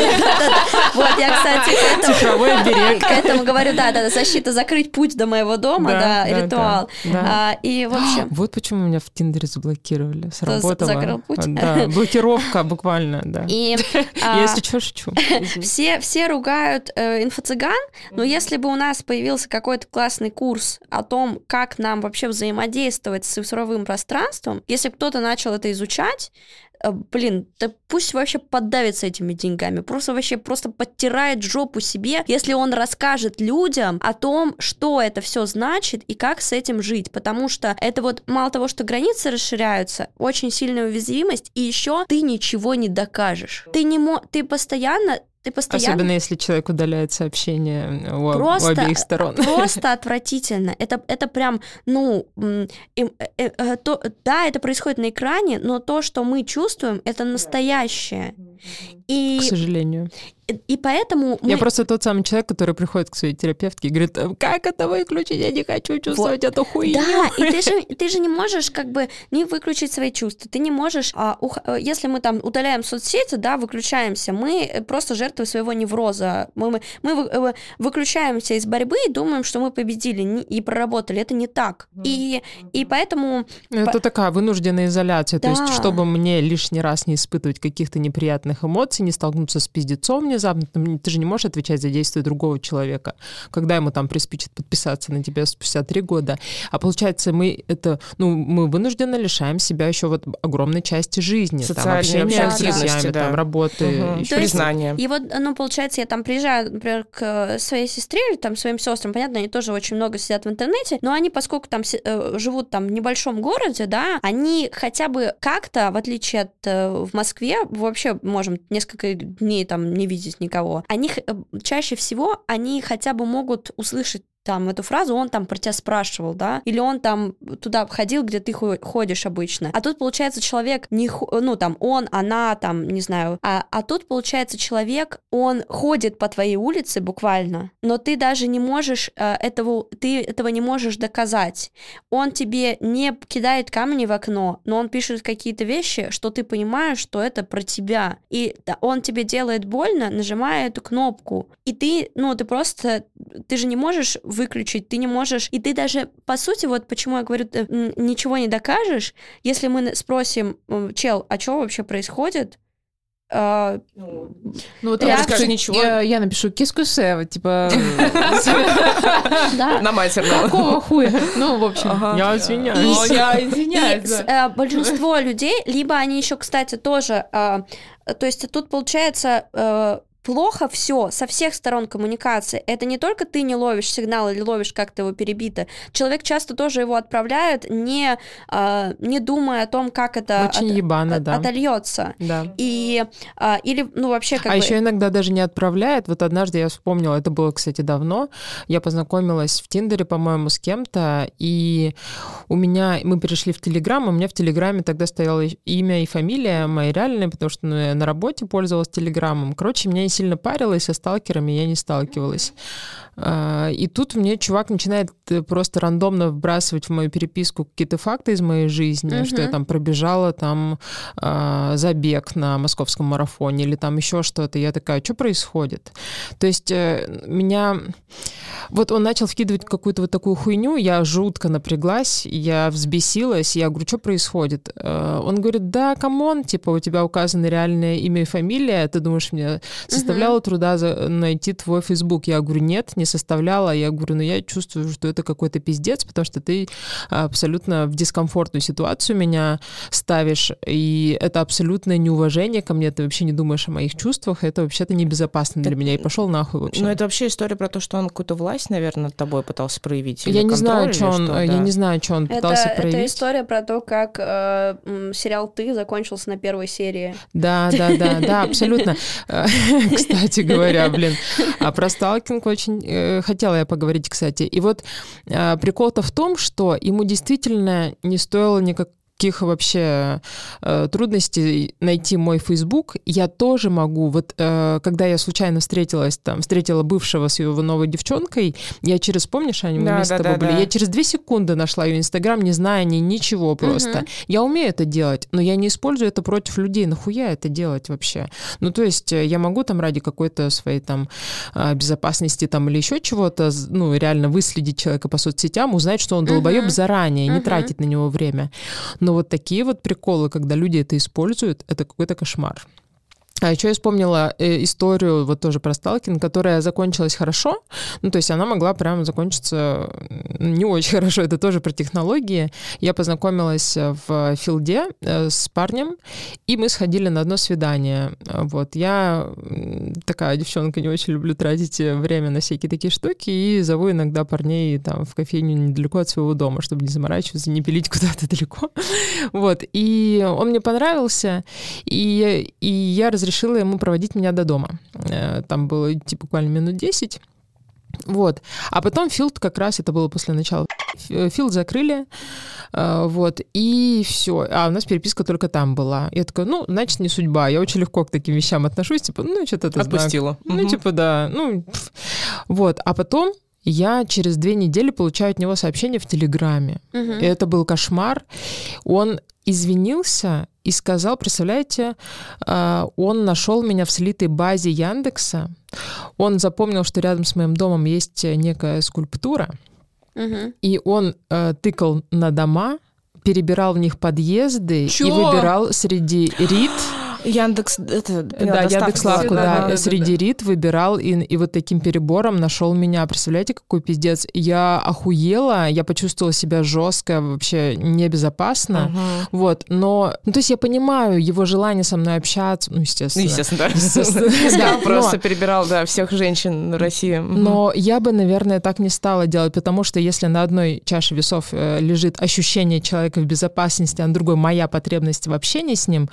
Вот, я, кстати, к этому, Цифровой оберег. к этому говорю, да, да, защита, закрыть путь до моего дома, да, ритуал. Да, и, в общем, Вот почему меня в Тиндере заблокировали. Сработало. закрыл путь? Да, блокировка буквально, да. и Я, а, если что, шучу. Все, все ругают э, инфо-цыган, но если бы у нас появился какой-то классный курс о том, как нам вообще взаимодействовать с цифровым пространством, если кто-то начал это изучать, блин, да пусть вообще поддавится этими деньгами, просто вообще просто подтирает жопу себе, если он расскажет людям о том, что это все значит и как с этим жить, потому что это вот мало того, что границы расширяются, очень сильная уязвимость, и еще ты ничего не докажешь. Ты не мо... ты постоянно ты постоянно Особенно если человек удаляет сообщения у, у Просто- обеих сторон. Просто отвратительно. Это, это прям, ну, э, э, э, то, да, это происходит на экране, но то, что мы чувствуем, это настоящее. К И, сожалению. и поэтому мы... Я просто тот самый человек, который приходит к своей терапевтке и говорит, «Э, как это выключить? Я не хочу чувствовать эту хуйню. Да, и ты же, ты же не можешь как бы не выключить свои чувства. Ты не можешь, а, ух- э, если мы там удаляем соцсети, да, выключаемся, мы э, просто жертвы своего невроза. Мы, мы, мы э, выключаемся из борьбы и думаем, что мы победили и проработали. Это не так. И, и поэтому Ну, Это такая вынужденная изоляция. То Да. есть, чтобы мне лишний раз не испытывать каких-то неприятных неприятных эмоций, не столкнуться с пиздецом внезапно. Ты же не можешь отвечать за действия другого человека, когда ему там приспичит подписаться на тебя спустя три года. А получается, мы это, ну, мы вынужденно лишаем себя еще вот огромной части жизни. Социальной там, общения с друзьями, да. там, работы, еще То есть Признание. И вот, ну, получается, я там приезжаю, например, к своей сестре или там своим сестрам, понятно, они тоже очень много сидят в интернете, но они, поскольку там э, живут там в небольшом городе, да, они хотя бы как-то, в отличие от э, в Москве, вообще можем несколько дней там не видеть никого, они э, чаще всего, они хотя бы могут услышать там эту фразу, он там про тебя спрашивал, да, или он там туда ходил, где ты хо- ходишь обычно. А тут, получается, человек не, ну, там, он, она, там, не знаю, а, а тут, получается, человек, он ходит по твоей улице буквально, но ты даже не можешь э, этого, ты этого не можешь доказать. Он тебе не кидает камни в окно, но он пишет какие-то вещи, что ты понимаешь, что это про тебя. И он тебе делает больно, нажимая эту кнопку. И ты, ну, ты просто, ты же не можешь выключить, ты не можешь, и ты даже, по сути, вот почему я говорю, ты, м, ничего не докажешь, если мы спросим, м, чел, а что вообще происходит? А, Ну, вот Я скажу, ничего. я, я напишу кискусе, вот, типа... да. На матерном. Какого хуя? Ну, в общем. Я извиняюсь. Ну, я извиняюсь, э, большинство людей, либо они еще, кстати, тоже, э, то есть тут получается э, плохо все со всех сторон коммуникации. Это не только ты не ловишь сигнал или ловишь как-то его перебито. Человек часто тоже его отправляют, не, э, не думая о том, как это Очень ебано, да. отольется. Да. И э, или, ну, вообще, как а бы... еще иногда даже не отправляет. Вот однажды я вспомнила, это было, кстати, давно. Я познакомилась в Тиндере, по-моему, с кем-то, и у меня мы перешли в Телеграм, у меня в Телеграме тогда стояло имя и фамилия мои реальные, потому что ну, я на работе пользовалась Телеграмом. Короче, меня не сильно парило, и со сталкерами я не сталкивалась. А, И тут мне чувак начинает э, просто рандомно вбрасывать в мою переписку какие-то факты из моей жизни, Мгм. что я там пробежала там а, забег на московском марафоне или там еще что-то. Я такая, что происходит? То есть э, меня... Вот он начал вкидывать какую-то вот такую хуйню, я жутко напряглась, я взбесилась, я говорю, что происходит? Э, Он говорит, да, come on, типа у тебя указано реальное имя и фамилия, ты думаешь, мне составляло труда за- найти твой Facebook? Я говорю, нет, не составляла. Я говорю, ну я чувствую, что это какой-то пиздец, потому что ты абсолютно в дискомфортную ситуацию меня ставишь, и это абсолютное неуважение ко мне, ты вообще не думаешь о моих чувствах, это вообще-то небезопасно для меня, и пошел нахуй вообще. Ну, это вообще история про то, что он какую-то власть, наверное, над тобой пытался проявить. или я не знаю, что он, что, я да. не знаю, что он Это, пытался это проявить. история про то, как э, сериал «Ты» закончился на первой серии. Да, да, да, да, абсолютно. Кстати говоря, блин, а про сталкинг очень э, хотела я поговорить, кстати. И вот э, прикол-то в том, что ему действительно не стоило никак каких вообще э, трудностей найти мой Facebook, я тоже могу. Вот э, когда я случайно встретилась, там, встретила бывшего с его новой девчонкой, я через, помнишь, мы Да, вместе да, с тобой да, были, да. я через две секунды нашла ее Инстаграм, не зная ни ничего просто. Мгм. Я умею это делать, но я не использую это против людей. Нахуя это делать вообще? Ну, то есть э, я могу там ради какой-то своей там а, безопасности там или еще чего-то, ну, реально выследить человека по соцсетям, узнать, что он долбоеб Мгм. заранее, не Мгм. тратить на него время. Но вот такие вот приколы, когда люди это используют, это какой-то кошмар. А еще я вспомнила э, историю вот тоже про сталкинг, которая закончилась хорошо. Ну, то есть она могла прям закончиться не очень хорошо. Это тоже про технологии. Я познакомилась э, в Филде э, с парнем, и мы сходили на одно свидание. Вот. Я такая девчонка, не очень люблю тратить время на всякие такие штуки, и зову иногда парней там в кофейню недалеко от своего дома, чтобы не заморачиваться, не пилить куда-то далеко. Вот. И он мне понравился, и, и я разрешила ему проводить меня до дома. Э, Там было идти буквально минут 10. Вот. А потом Филд как раз, это было после начала, Филд закрыли, э, вот, и все. А у нас переписка только там была. Я такая, ну, значит, не судьба. Я очень легко к таким вещам отношусь, типа, ну, что-то это знак. Отпустила. Ну, типа, да, ну, вот. А потом я через две недели получаю от него сообщение в Телеграме. И это был кошмар. Он извинился и сказал, представляете, а, он нашел меня в слитой базе Яндекса. Он запомнил, что рядом с моим домом есть некая скульптура, Мгм. и он э, тыкал на дома, перебирал в них подъезды Чё? и выбирал среди рит Яндекс, это, да, Яндекс Лавку, да, да, среди да. рит выбирал и, и вот таким перебором нашел меня. Представляете, какой пиздец? Я охуела, я почувствовала себя жестко, вообще небезопасно, угу. вот. Но, ну, то есть я понимаю его желание со мной общаться, ну, естественно. Ну, естественно, да. Естественно. Просто перебирал, да, всех женщин России. Но я бы, наверное, так не стала делать, потому что если на одной чаше весов э, лежит ощущение человека в безопасности, а на другой моя потребность в общении с ним,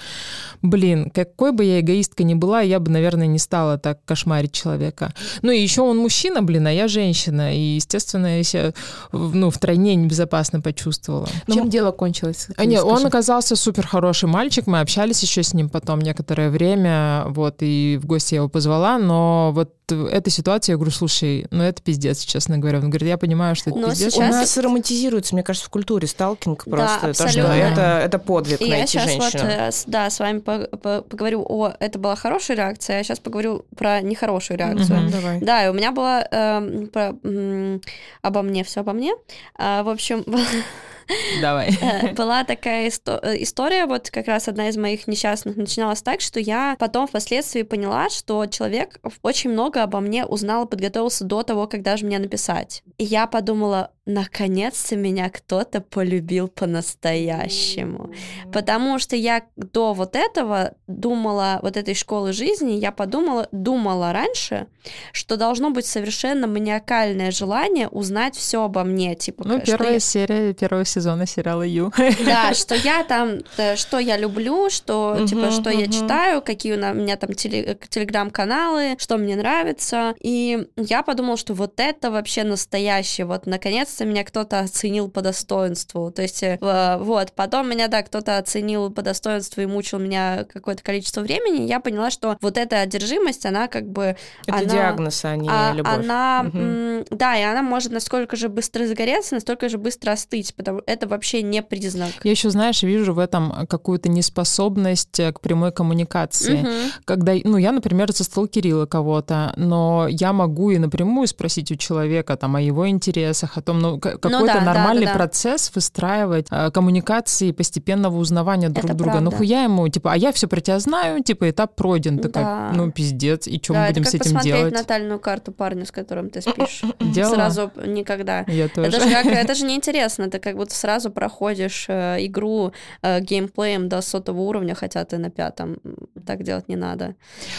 блин, какой бы я эгоистка ни была, я бы, наверное, не стала так кошмарить человека. Ну и еще он мужчина, блин, а я женщина. И, естественно, я себя ну, втройне небезопасно почувствовала. Но Чем дело кончилось? А, нет, он оказался супер хороший мальчик, мы общались еще с ним потом некоторое время, вот, и в гости я его позвала, но вот эта ситуация, я говорю, слушай, ну это пиздец, честно говоря. Он говорит, я понимаю, что это Но пиздец. Сейчас... У нас романтизируется, мне кажется, в культуре сталкинг просто. Да, то, что это, это подвиг и найти я сейчас женщину. вот, э, да, с вами поговорю о... Это была хорошая реакция, а я сейчас поговорю про нехорошую реакцию. Угу, давай. Да, и у меня была э, про, э, обо мне, все обо мне. А, в общем, Давай. Э, была такая э, история, вот как раз одна из моих несчастных начиналась так, что я потом впоследствии поняла, что человек очень много обо мне узнал и подготовился до того, когда же мне написать. И я подумала, наконец-то меня кто-то полюбил по-настоящему. Потому что я до вот этого думала, вот этой школы жизни, я подумала, думала раньше, что должно быть совершенно маниакальное желание узнать все обо мне. Типа, ну, первая я... серия первого сезона сериала Ю. Да, что я там, э, что я люблю, что, типа, что я читаю, какие у меня там телеграм-каналы, что мне нравится. И я подумала, что вот это вообще настоящее. Вот, наконец наконец-то меня кто-то оценил по достоинству. То есть, э, вот, потом меня, да, кто-то оценил по достоинству и мучил меня какое-то количество времени, я поняла, что вот эта одержимость, она как бы... Это она, диагноз, а не а, любовь. Она, угу. да, и она может насколько же быстро загореться, настолько же быстро остыть, потому это вообще не признак. Я еще, знаешь, вижу в этом какую-то неспособность к прямой коммуникации. Угу. Когда, ну, я, например, засталкерила кого-то, но я могу и напрямую спросить у человека там о его интересах, о том, ну, ну, какой-то ну, да, нормальный да, да, процесс выстраивать э, коммуникации постепенного узнавания друг Это друга. Правда. Ну хуя ему, типа, а я все про тебя знаю, типа, этап пройден. Такая, да. ну пиздец, и что да, мы будем с этим делать? натальную карту парня, с которым ты спишь. Делала? Сразу никогда. Я тоже. Это же, как, это же неинтересно, ты как будто сразу проходишь э, игру э, геймплеем до сотого уровня, хотя ты на пятом. Так делать не надо.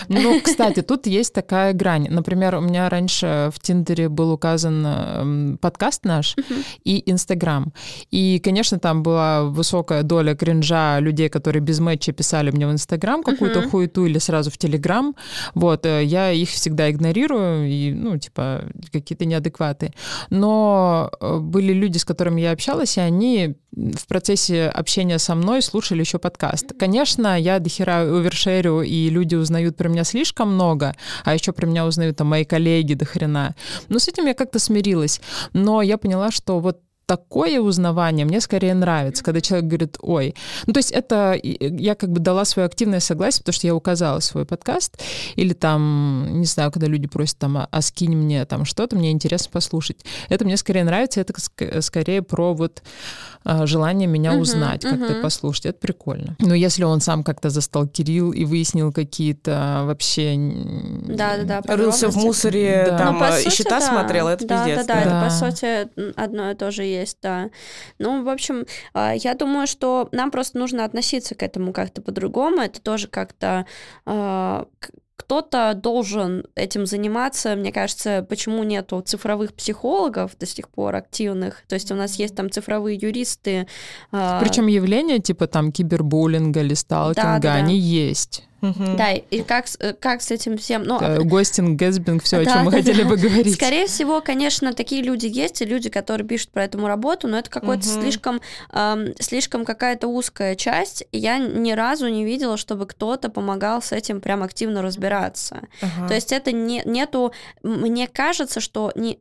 Ну, кстати, тут есть такая грань. Например, у меня раньше в Тиндере был указан э, подкаст наш, наш uh-huh. и Инстаграм. И, конечно, там была высокая доля кринжа людей, которые без матча писали мне в Инстаграм какую-то uh-huh. хуету или сразу в Телеграм. Вот, э, я их всегда игнорирую, и, ну, типа, какие-то неадекваты. Но э, были люди, с которыми я общалась, и они в процессе общения со мной слушали еще подкаст. Конечно, я дохера овершерю, и люди узнают про меня слишком много, а еще про меня узнают там мои коллеги до хрена. Но с этим я как-то смирилась. Но я поняла, что вот такое узнавание мне скорее нравится, когда человек говорит, ой, ну то есть это я как бы дала свое активное согласие, потому что я указала свой подкаст, или там, не знаю, когда люди просят там, а, а скинь мне там что-то, мне интересно послушать. Это мне скорее нравится, это скорее про вот а, желание меня uh-huh, узнать, как-то uh-huh. послушать. Это прикольно. Но если он сам как-то застал Кирилл и выяснил какие-то вообще... Да-да-да. Рылся в мусоре, да. там ну, сути, счета да. смотрел, это да, пиздец. Да-да-да, это по сути одно и то же есть, да. Ну, в общем, а, я думаю, что нам просто нужно относиться к этому как-то по-другому. Это тоже как-то кто-то должен этим заниматься. Мне кажется, почему нету цифровых психологов до сих пор активных. То есть у нас есть там цифровые юристы. А, Причем явления типа там кибербуллинга или сталкинга, да, да, они да. есть. Угу. Да, и как, э, как с этим всем... Ну, да, гостинг, гэсбинг, все, да, о чем мы да, хотели да. бы говорить. Скорее всего, конечно, такие люди есть, и люди, которые пишут про эту работу, но это какой-то угу. слишком, эм, слишком какая-то узкая часть, я ни разу не видела, чтобы кто-то помогал с этим прям активно разбираться. Ага. То есть это не, нету... Мне кажется, что не,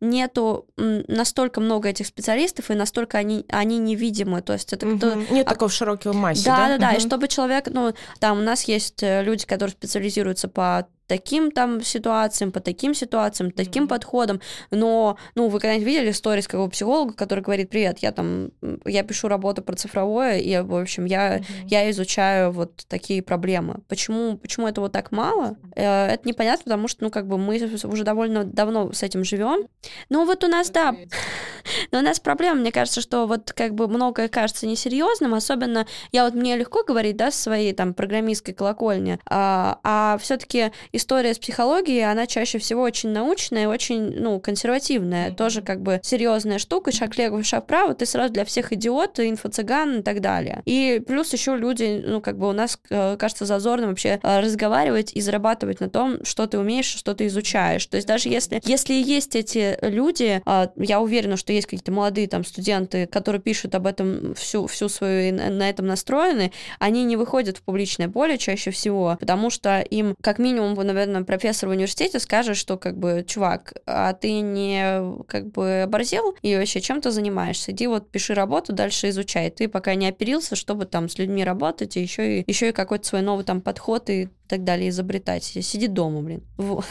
нету настолько много этих специалистов, и настолько они, они невидимы. То есть это угу. кто... Нет а... такого широкого массе, да? Да, да, да. Угу. И чтобы человек, ну, там у нас есть э, люди, которые специализируются по таким там ситуациям, по таким ситуациям, таким mm-hmm. подходам. Но, ну, вы когда-нибудь видели сторис какого психолога, который говорит, привет, я там, я пишу работу про цифровое, и, в общем, я, mm-hmm. я изучаю вот такие проблемы. Почему, почему этого так мало? Э, это непонятно, потому что, ну, как бы мы уже довольно давно с этим живем. Ну, вот у нас, да, но у нас проблема, мне кажется, что вот как бы многое кажется несерьезным, особенно я вот мне легко говорить, да, своей там программистской колокольни, а, а все-таки история с психологией, она чаще всего очень научная, очень, ну, консервативная, mm-hmm. тоже как бы серьезная штука, шаг лево, шаг вправо, ты сразу для всех идиот, инфо-цыган и так далее. И плюс еще люди, ну, как бы у нас э, кажется зазорным вообще э, разговаривать и зарабатывать на том, что ты умеешь, что ты изучаешь. То есть даже если, если есть эти люди, э, я уверена, что есть какие-то молодые там студенты, которые пишут об этом всю, всю свою, на этом настроены, они не выходят в публичное поле чаще всего, потому что им, как минимум, наверное, профессор в университете скажет, что как бы, чувак, а ты не как бы оборзел и вообще чем ты занимаешься? Иди вот пиши работу, дальше изучай. Ты пока не оперился, чтобы там с людьми работать, и еще и, еще и какой-то свой новый там подход и так далее изобретать. Сиди дома, блин. Вот.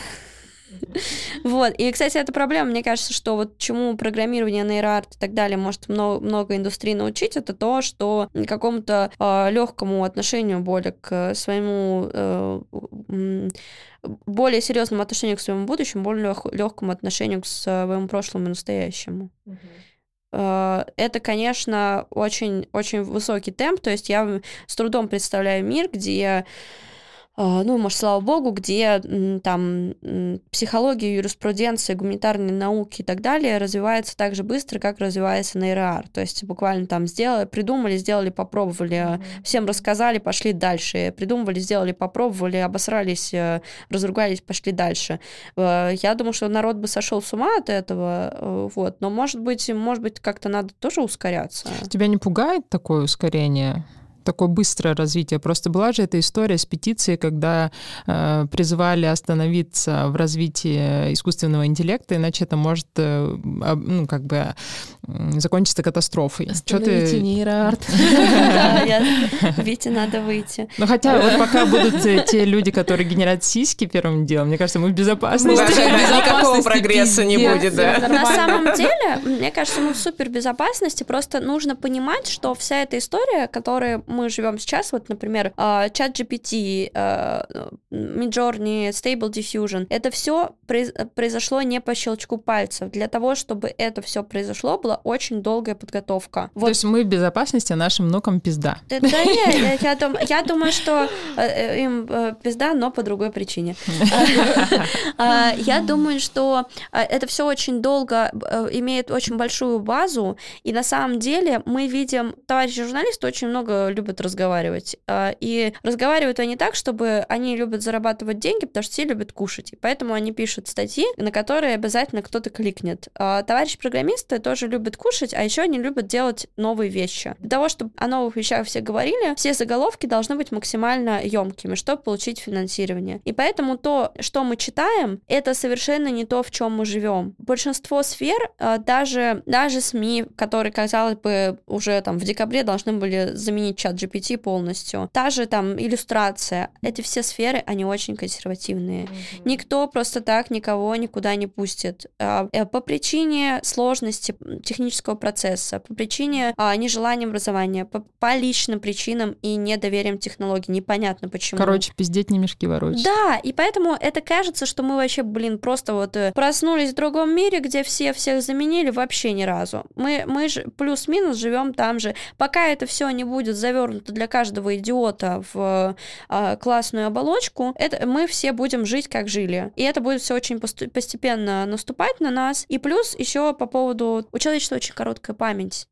Вот. И, кстати, это проблема. Мне кажется, что вот чему программирование, нейроарт и так далее может много, много индустрий научить, это то, что какому-то э, легкому отношению более к своему э, более серьезному отношению к своему будущему, более легкому отношению к своему прошлому и настоящему. Это, конечно, очень, очень высокий темп. То есть я с трудом представляю мир, где а, ну, может, слава богу, где там психология, юриспруденция, гуманитарные науки и так далее развивается так же быстро, как развивается нейроар. То есть буквально там сделали, придумали, сделали, попробовали, mm-hmm. всем рассказали, пошли дальше. Придумывали, сделали, попробовали, обосрались, э, разругались, пошли дальше. Э, я думаю, что народ бы сошел с ума от этого, э, вот. Но, может быть, может быть, как-то надо тоже ускоряться. Тебя не пугает такое ускорение? Такое быстрое развитие. Просто была же эта история с петицией, когда э, призывали остановиться в развитии искусственного интеллекта, иначе это может, э, ну, как бы закончиться катастрофой. Остановите нейроарт. Да, Вите надо выйти. Ну, хотя вот пока будут те люди, которые генерят сиськи первым делом, мне кажется, мы в безопасности. Никакого прогресса не будет, да. На самом деле, мне кажется, мы в супер безопасности, просто нужно понимать, что вся эта история, которая мы живем сейчас, вот, например, а, чат GPT, а, Midjourney, Stable Diffusion, это все произошло не по щелчку пальцев. Для того, чтобы это все произошло, была очень долгая подготовка. Вот. То есть мы в безопасности, а нашим внукам пизда. Да, да нет, я, дум, я думаю, что э, э, им э, пизда, но по другой причине. Я думаю, что это все очень долго имеет очень большую базу, и на самом деле мы видим, товарищи журналисты очень много любят любят разговаривать. А, и разговаривают они так, чтобы они любят зарабатывать деньги, потому что все любят кушать. И поэтому они пишут статьи, на которые обязательно кто-то кликнет. А товарищи программисты тоже любят кушать, а еще они любят делать новые вещи. Для того, чтобы о новых вещах все говорили, все заголовки должны быть максимально емкими, чтобы получить финансирование. И поэтому то, что мы читаем, это совершенно не то, в чем мы живем. Большинство сфер, а, даже, даже СМИ, которые, казалось бы, уже там в декабре должны были заменить чат GPT полностью. Та же там иллюстрация. Эти все сферы, они очень консервативные. Mm-hmm. Никто просто так никого никуда не пустит. А, э, по причине сложности технического процесса, по причине а, нежелания образования, по, по личным причинам и недоверием технологий. Непонятно почему. Короче, пиздеть не мешки ворочать. Да, и поэтому это кажется, что мы вообще, блин, просто вот э, проснулись в другом мире, где все всех заменили вообще ни разу. Мы, мы же плюс-минус живем там же. Пока это все не будет завернуто завернуто для каждого идиота в э, классную оболочку, это мы все будем жить, как жили. И это будет все очень постепенно наступать на нас. И плюс еще по поводу... У человечества очень короткая память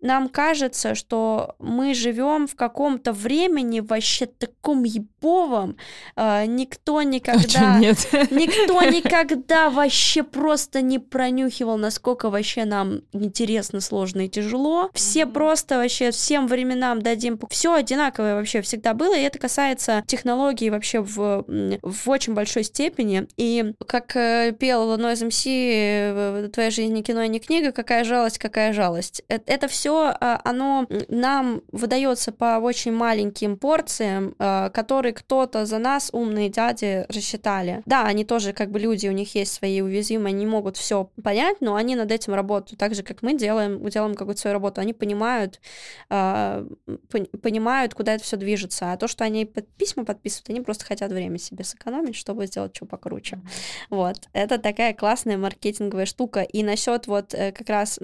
нам кажется, что мы живем в каком-то времени вообще таком ебовом. Э, никто никогда... Нет. Никто никогда вообще просто не пронюхивал, насколько вообще нам интересно, сложно и тяжело. Все просто вообще всем временам дадим... Все одинаковое вообще всегда было, и это касается технологий вообще в, в очень большой степени. И как э, пел Noise MC, «Твоя жизнь не кино, не книга, какая жалость, какая жалость». Это это все, оно нам выдается по очень маленьким порциям, которые кто-то за нас, умные дяди, рассчитали. Да, они тоже как бы люди, у них есть свои уязвимые, они могут все понять, но они над этим работают, так же, как мы делаем, делаем какую-то свою работу. Они понимают, понимают, куда это все движется. А то, что они под письма подписывают, они просто хотят время себе сэкономить, чтобы сделать что покруче. Вот. Это такая классная маркетинговая штука. И насчет вот э, как раз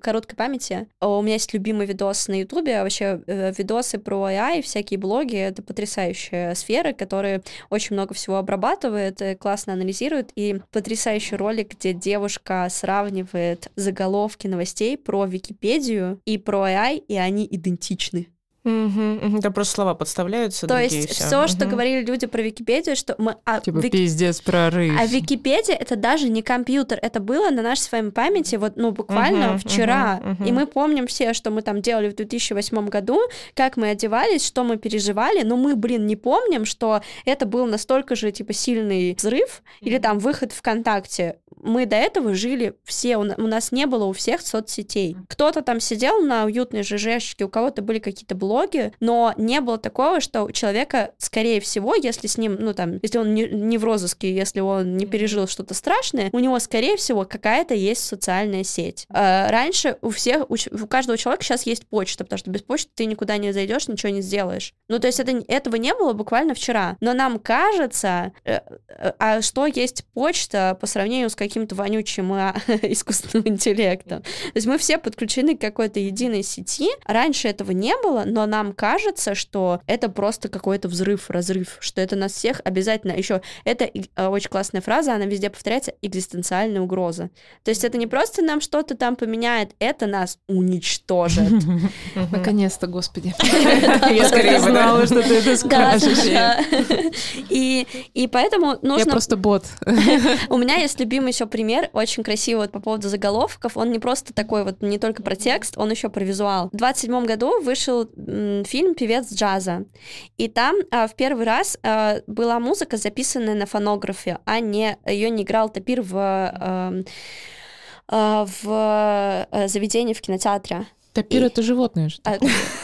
короткой памяти, у меня есть любимый видос на Ютубе, вообще э, видосы про AI, всякие блоги, это потрясающая сфера, которая очень много всего обрабатывает, э, классно анализирует, и потрясающий ролик, где девушка сравнивает заголовки новостей про Википедию и про AI, и они идентичны. Угу, угу. просто слова подставляются. То есть все, все угу. что говорили люди про Википедию, что мы... А, типа Вик... пиздец, прорыв. А Википедия — это даже не компьютер, это было на нашей с вами памяти вот, ну, буквально угу, вчера. Угу, угу. И мы помним все, что мы там делали в 2008 году, как мы одевались, что мы переживали, но мы, блин, не помним, что это был настолько же, типа, сильный взрыв или там выход ВКонтакте мы до этого жили все, у нас не было у всех соцсетей. Кто-то там сидел на уютной ЖЖшке, у кого-то были какие-то блоги, но не было такого, что у человека, скорее всего, если с ним, ну там, если он не, не в розыске, если он не пережил что-то страшное, у него, скорее всего, какая-то есть социальная сеть. А раньше у всех, у, у каждого человека сейчас есть почта, потому что без почты ты никуда не зайдешь, ничего не сделаешь. Ну, то есть это, этого не было буквально вчера. Но нам кажется, э, э, а что есть почта по сравнению с каким-то вонючим а, искусственным интеллектом. То есть мы все подключены к какой-то единой сети. Раньше этого не было, но нам кажется, что это просто какой-то взрыв, разрыв, что это нас всех обязательно... Еще это а, очень классная фраза, она везде повторяется, экзистенциальная угроза. То есть это не просто нам что-то там поменяет, это нас уничтожит. Наконец-то, господи. Я скорее знала, что ты это скажешь. И поэтому нужно... Я просто бот. У меня есть любимый еще пример, очень красивый вот по поводу заголовков. Он не просто такой вот, не только про текст, он еще про визуал. В 27 году вышел фильм «Певец джаза». И там а, в первый раз а, была музыка, записанная на фонографе, а не ее не играл топир в, а, а, в а, заведении в кинотеатре. Топир и... это животное же. А,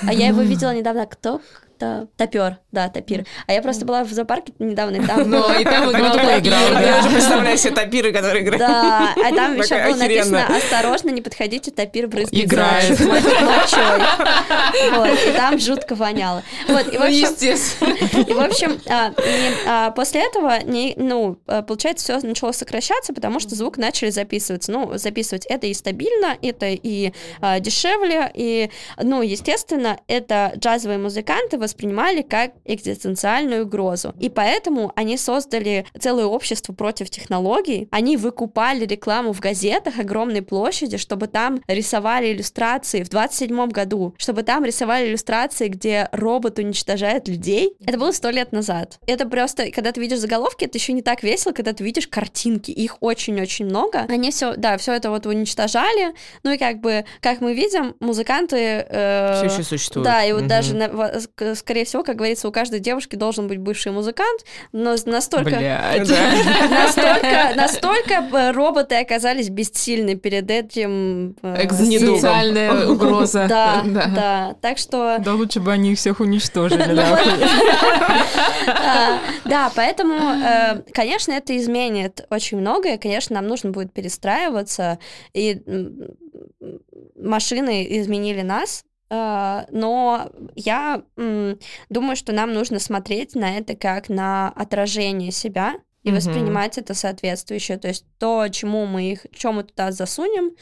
а я его видела недавно. Кто? Топер, да, топир. А я просто была в зоопарке недавно, и там... Ну, и там играл играл. Я уже представляю себе топиры, которые играют. Да, а там еще было написано «Осторожно, не подходите, топир брызгает Играет. мочой». Вот, и там жутко воняло. Вот, и в ну, общем... естественно. И, в общем, а, а, после этого, ну, получается, все начало сокращаться, потому что звук начали записываться. Ну, записывать это и стабильно, это и а, дешевле, и, ну, естественно, это джазовые музыканты воспринимали как экзистенциальную угрозу. И поэтому они создали целое общество против технологий. Они выкупали рекламу в газетах огромной площади, чтобы там рисовали иллюстрации в 27 году, чтобы там рисовали иллюстрации, где робот уничтожает людей. Это было сто лет назад. Это просто, когда ты видишь заголовки, это еще не так весело, когда ты видишь картинки. Их очень-очень много. Они все, да, все это вот уничтожали. Ну и как бы, как мы видим, музыканты... Э, все еще существуют. Да, и вот угу. даже на, скорее всего, как говорится, у каждой девушки должен быть бывший музыкант, но настолько... Настолько, настолько э, роботы оказались бессильны перед этим... Э, Экзистенциальная угроза. Да, да. Так что... Да лучше бы они их всех уничтожили, Да, поэтому, э, конечно, это изменит очень многое. Конечно, нам нужно будет перестраиваться. И машины изменили нас, но я думаю, что нам нужно смотреть на это как на отражение себя и воспринимать это соответствующе. То есть то, чему мы их, чем мы туда засунем,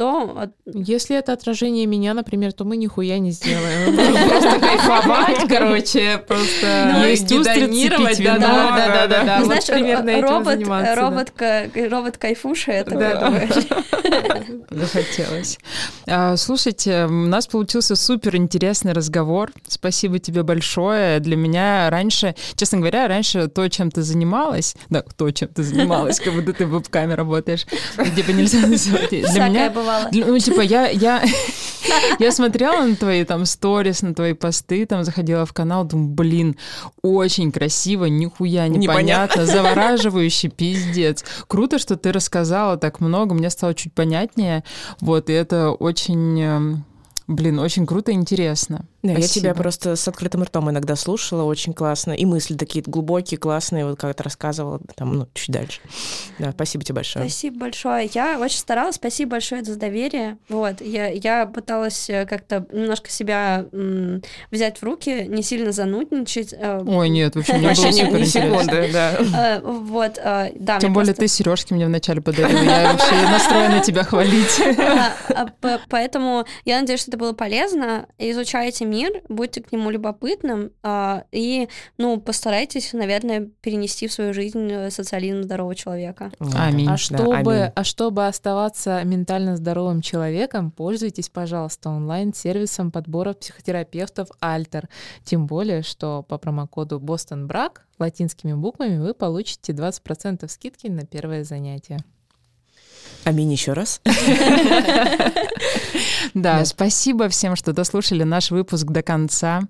то... Если это отражение меня, например, то мы нихуя не сделаем. Просто кайфовать, короче, просто гедонировать. Да, да, да, да. Знаешь, робот, робот, робот кайфуша, это Захотелось. А, слушайте, у нас получился супер интересный разговор. Спасибо тебе большое. Для меня раньше, честно говоря, раньше то, чем ты занималась, да, то, чем ты занималась, как будто ты в веб-каме работаешь, типа нельзя называть. Для меня бывало. Ну, типа, я, я, я смотрела на твои там сторис, на твои посты, там заходила в канал, думаю, блин, очень красиво, нихуя непонятно, завораживающий пиздец. Круто, что ты рассказала так много, мне стало чуть понятнее, вот, и это очень эм, Блин, очень круто и интересно. Да, я тебя просто с открытым ртом иногда слушала, очень классно. И мысли такие глубокие, классные, вот как ты рассказывала, там, ну, чуть дальше. Да, спасибо тебе большое. Спасибо большое. Я очень старалась. Спасибо большое за доверие. Вот. Я, я пыталась э, как-то немножко себя м, взять в руки, не сильно занудничать. э, Ой, нет, вообще мне было супер секунды, да. э, Вот, да. Тем более ты сережки мне вначале подарила. Я вообще настроена тебя хвалить. А, а, Поэтому я надеюсь, что это было полезно. Изучайте мир, будьте к нему любопытным а, и, ну, постарайтесь, наверное, перенести в свою жизнь э, социализм здорового человека. Вот. Аминь. А Да, чтобы, аминь. а чтобы оставаться ментально здоровым человеком, пользуйтесь, пожалуйста, онлайн-сервисом подбора психотерапевтов Альтер. Тем более, что по промокоду Бостон Брак латинскими буквами вы получите 20% скидки на первое занятие. Аминь еще раз. Да, спасибо всем, что дослушали наш выпуск до конца.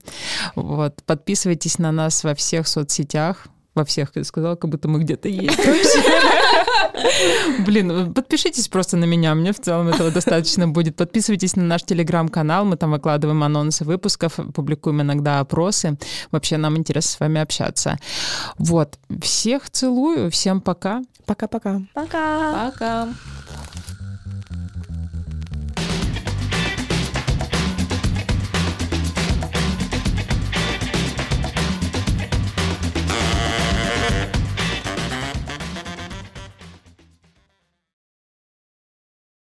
Вот, подписывайтесь на нас во всех соцсетях. Во всех, я сказала, как будто мы где-то есть. Блин, подпишитесь просто на меня, мне в целом этого достаточно будет. Подписывайтесь на наш телеграм-канал, мы там выкладываем анонсы выпусков, публикуем иногда опросы. Вообще нам интересно с вами общаться. Вот, всех целую, всем пока. Пока-пока. Пока! Пока!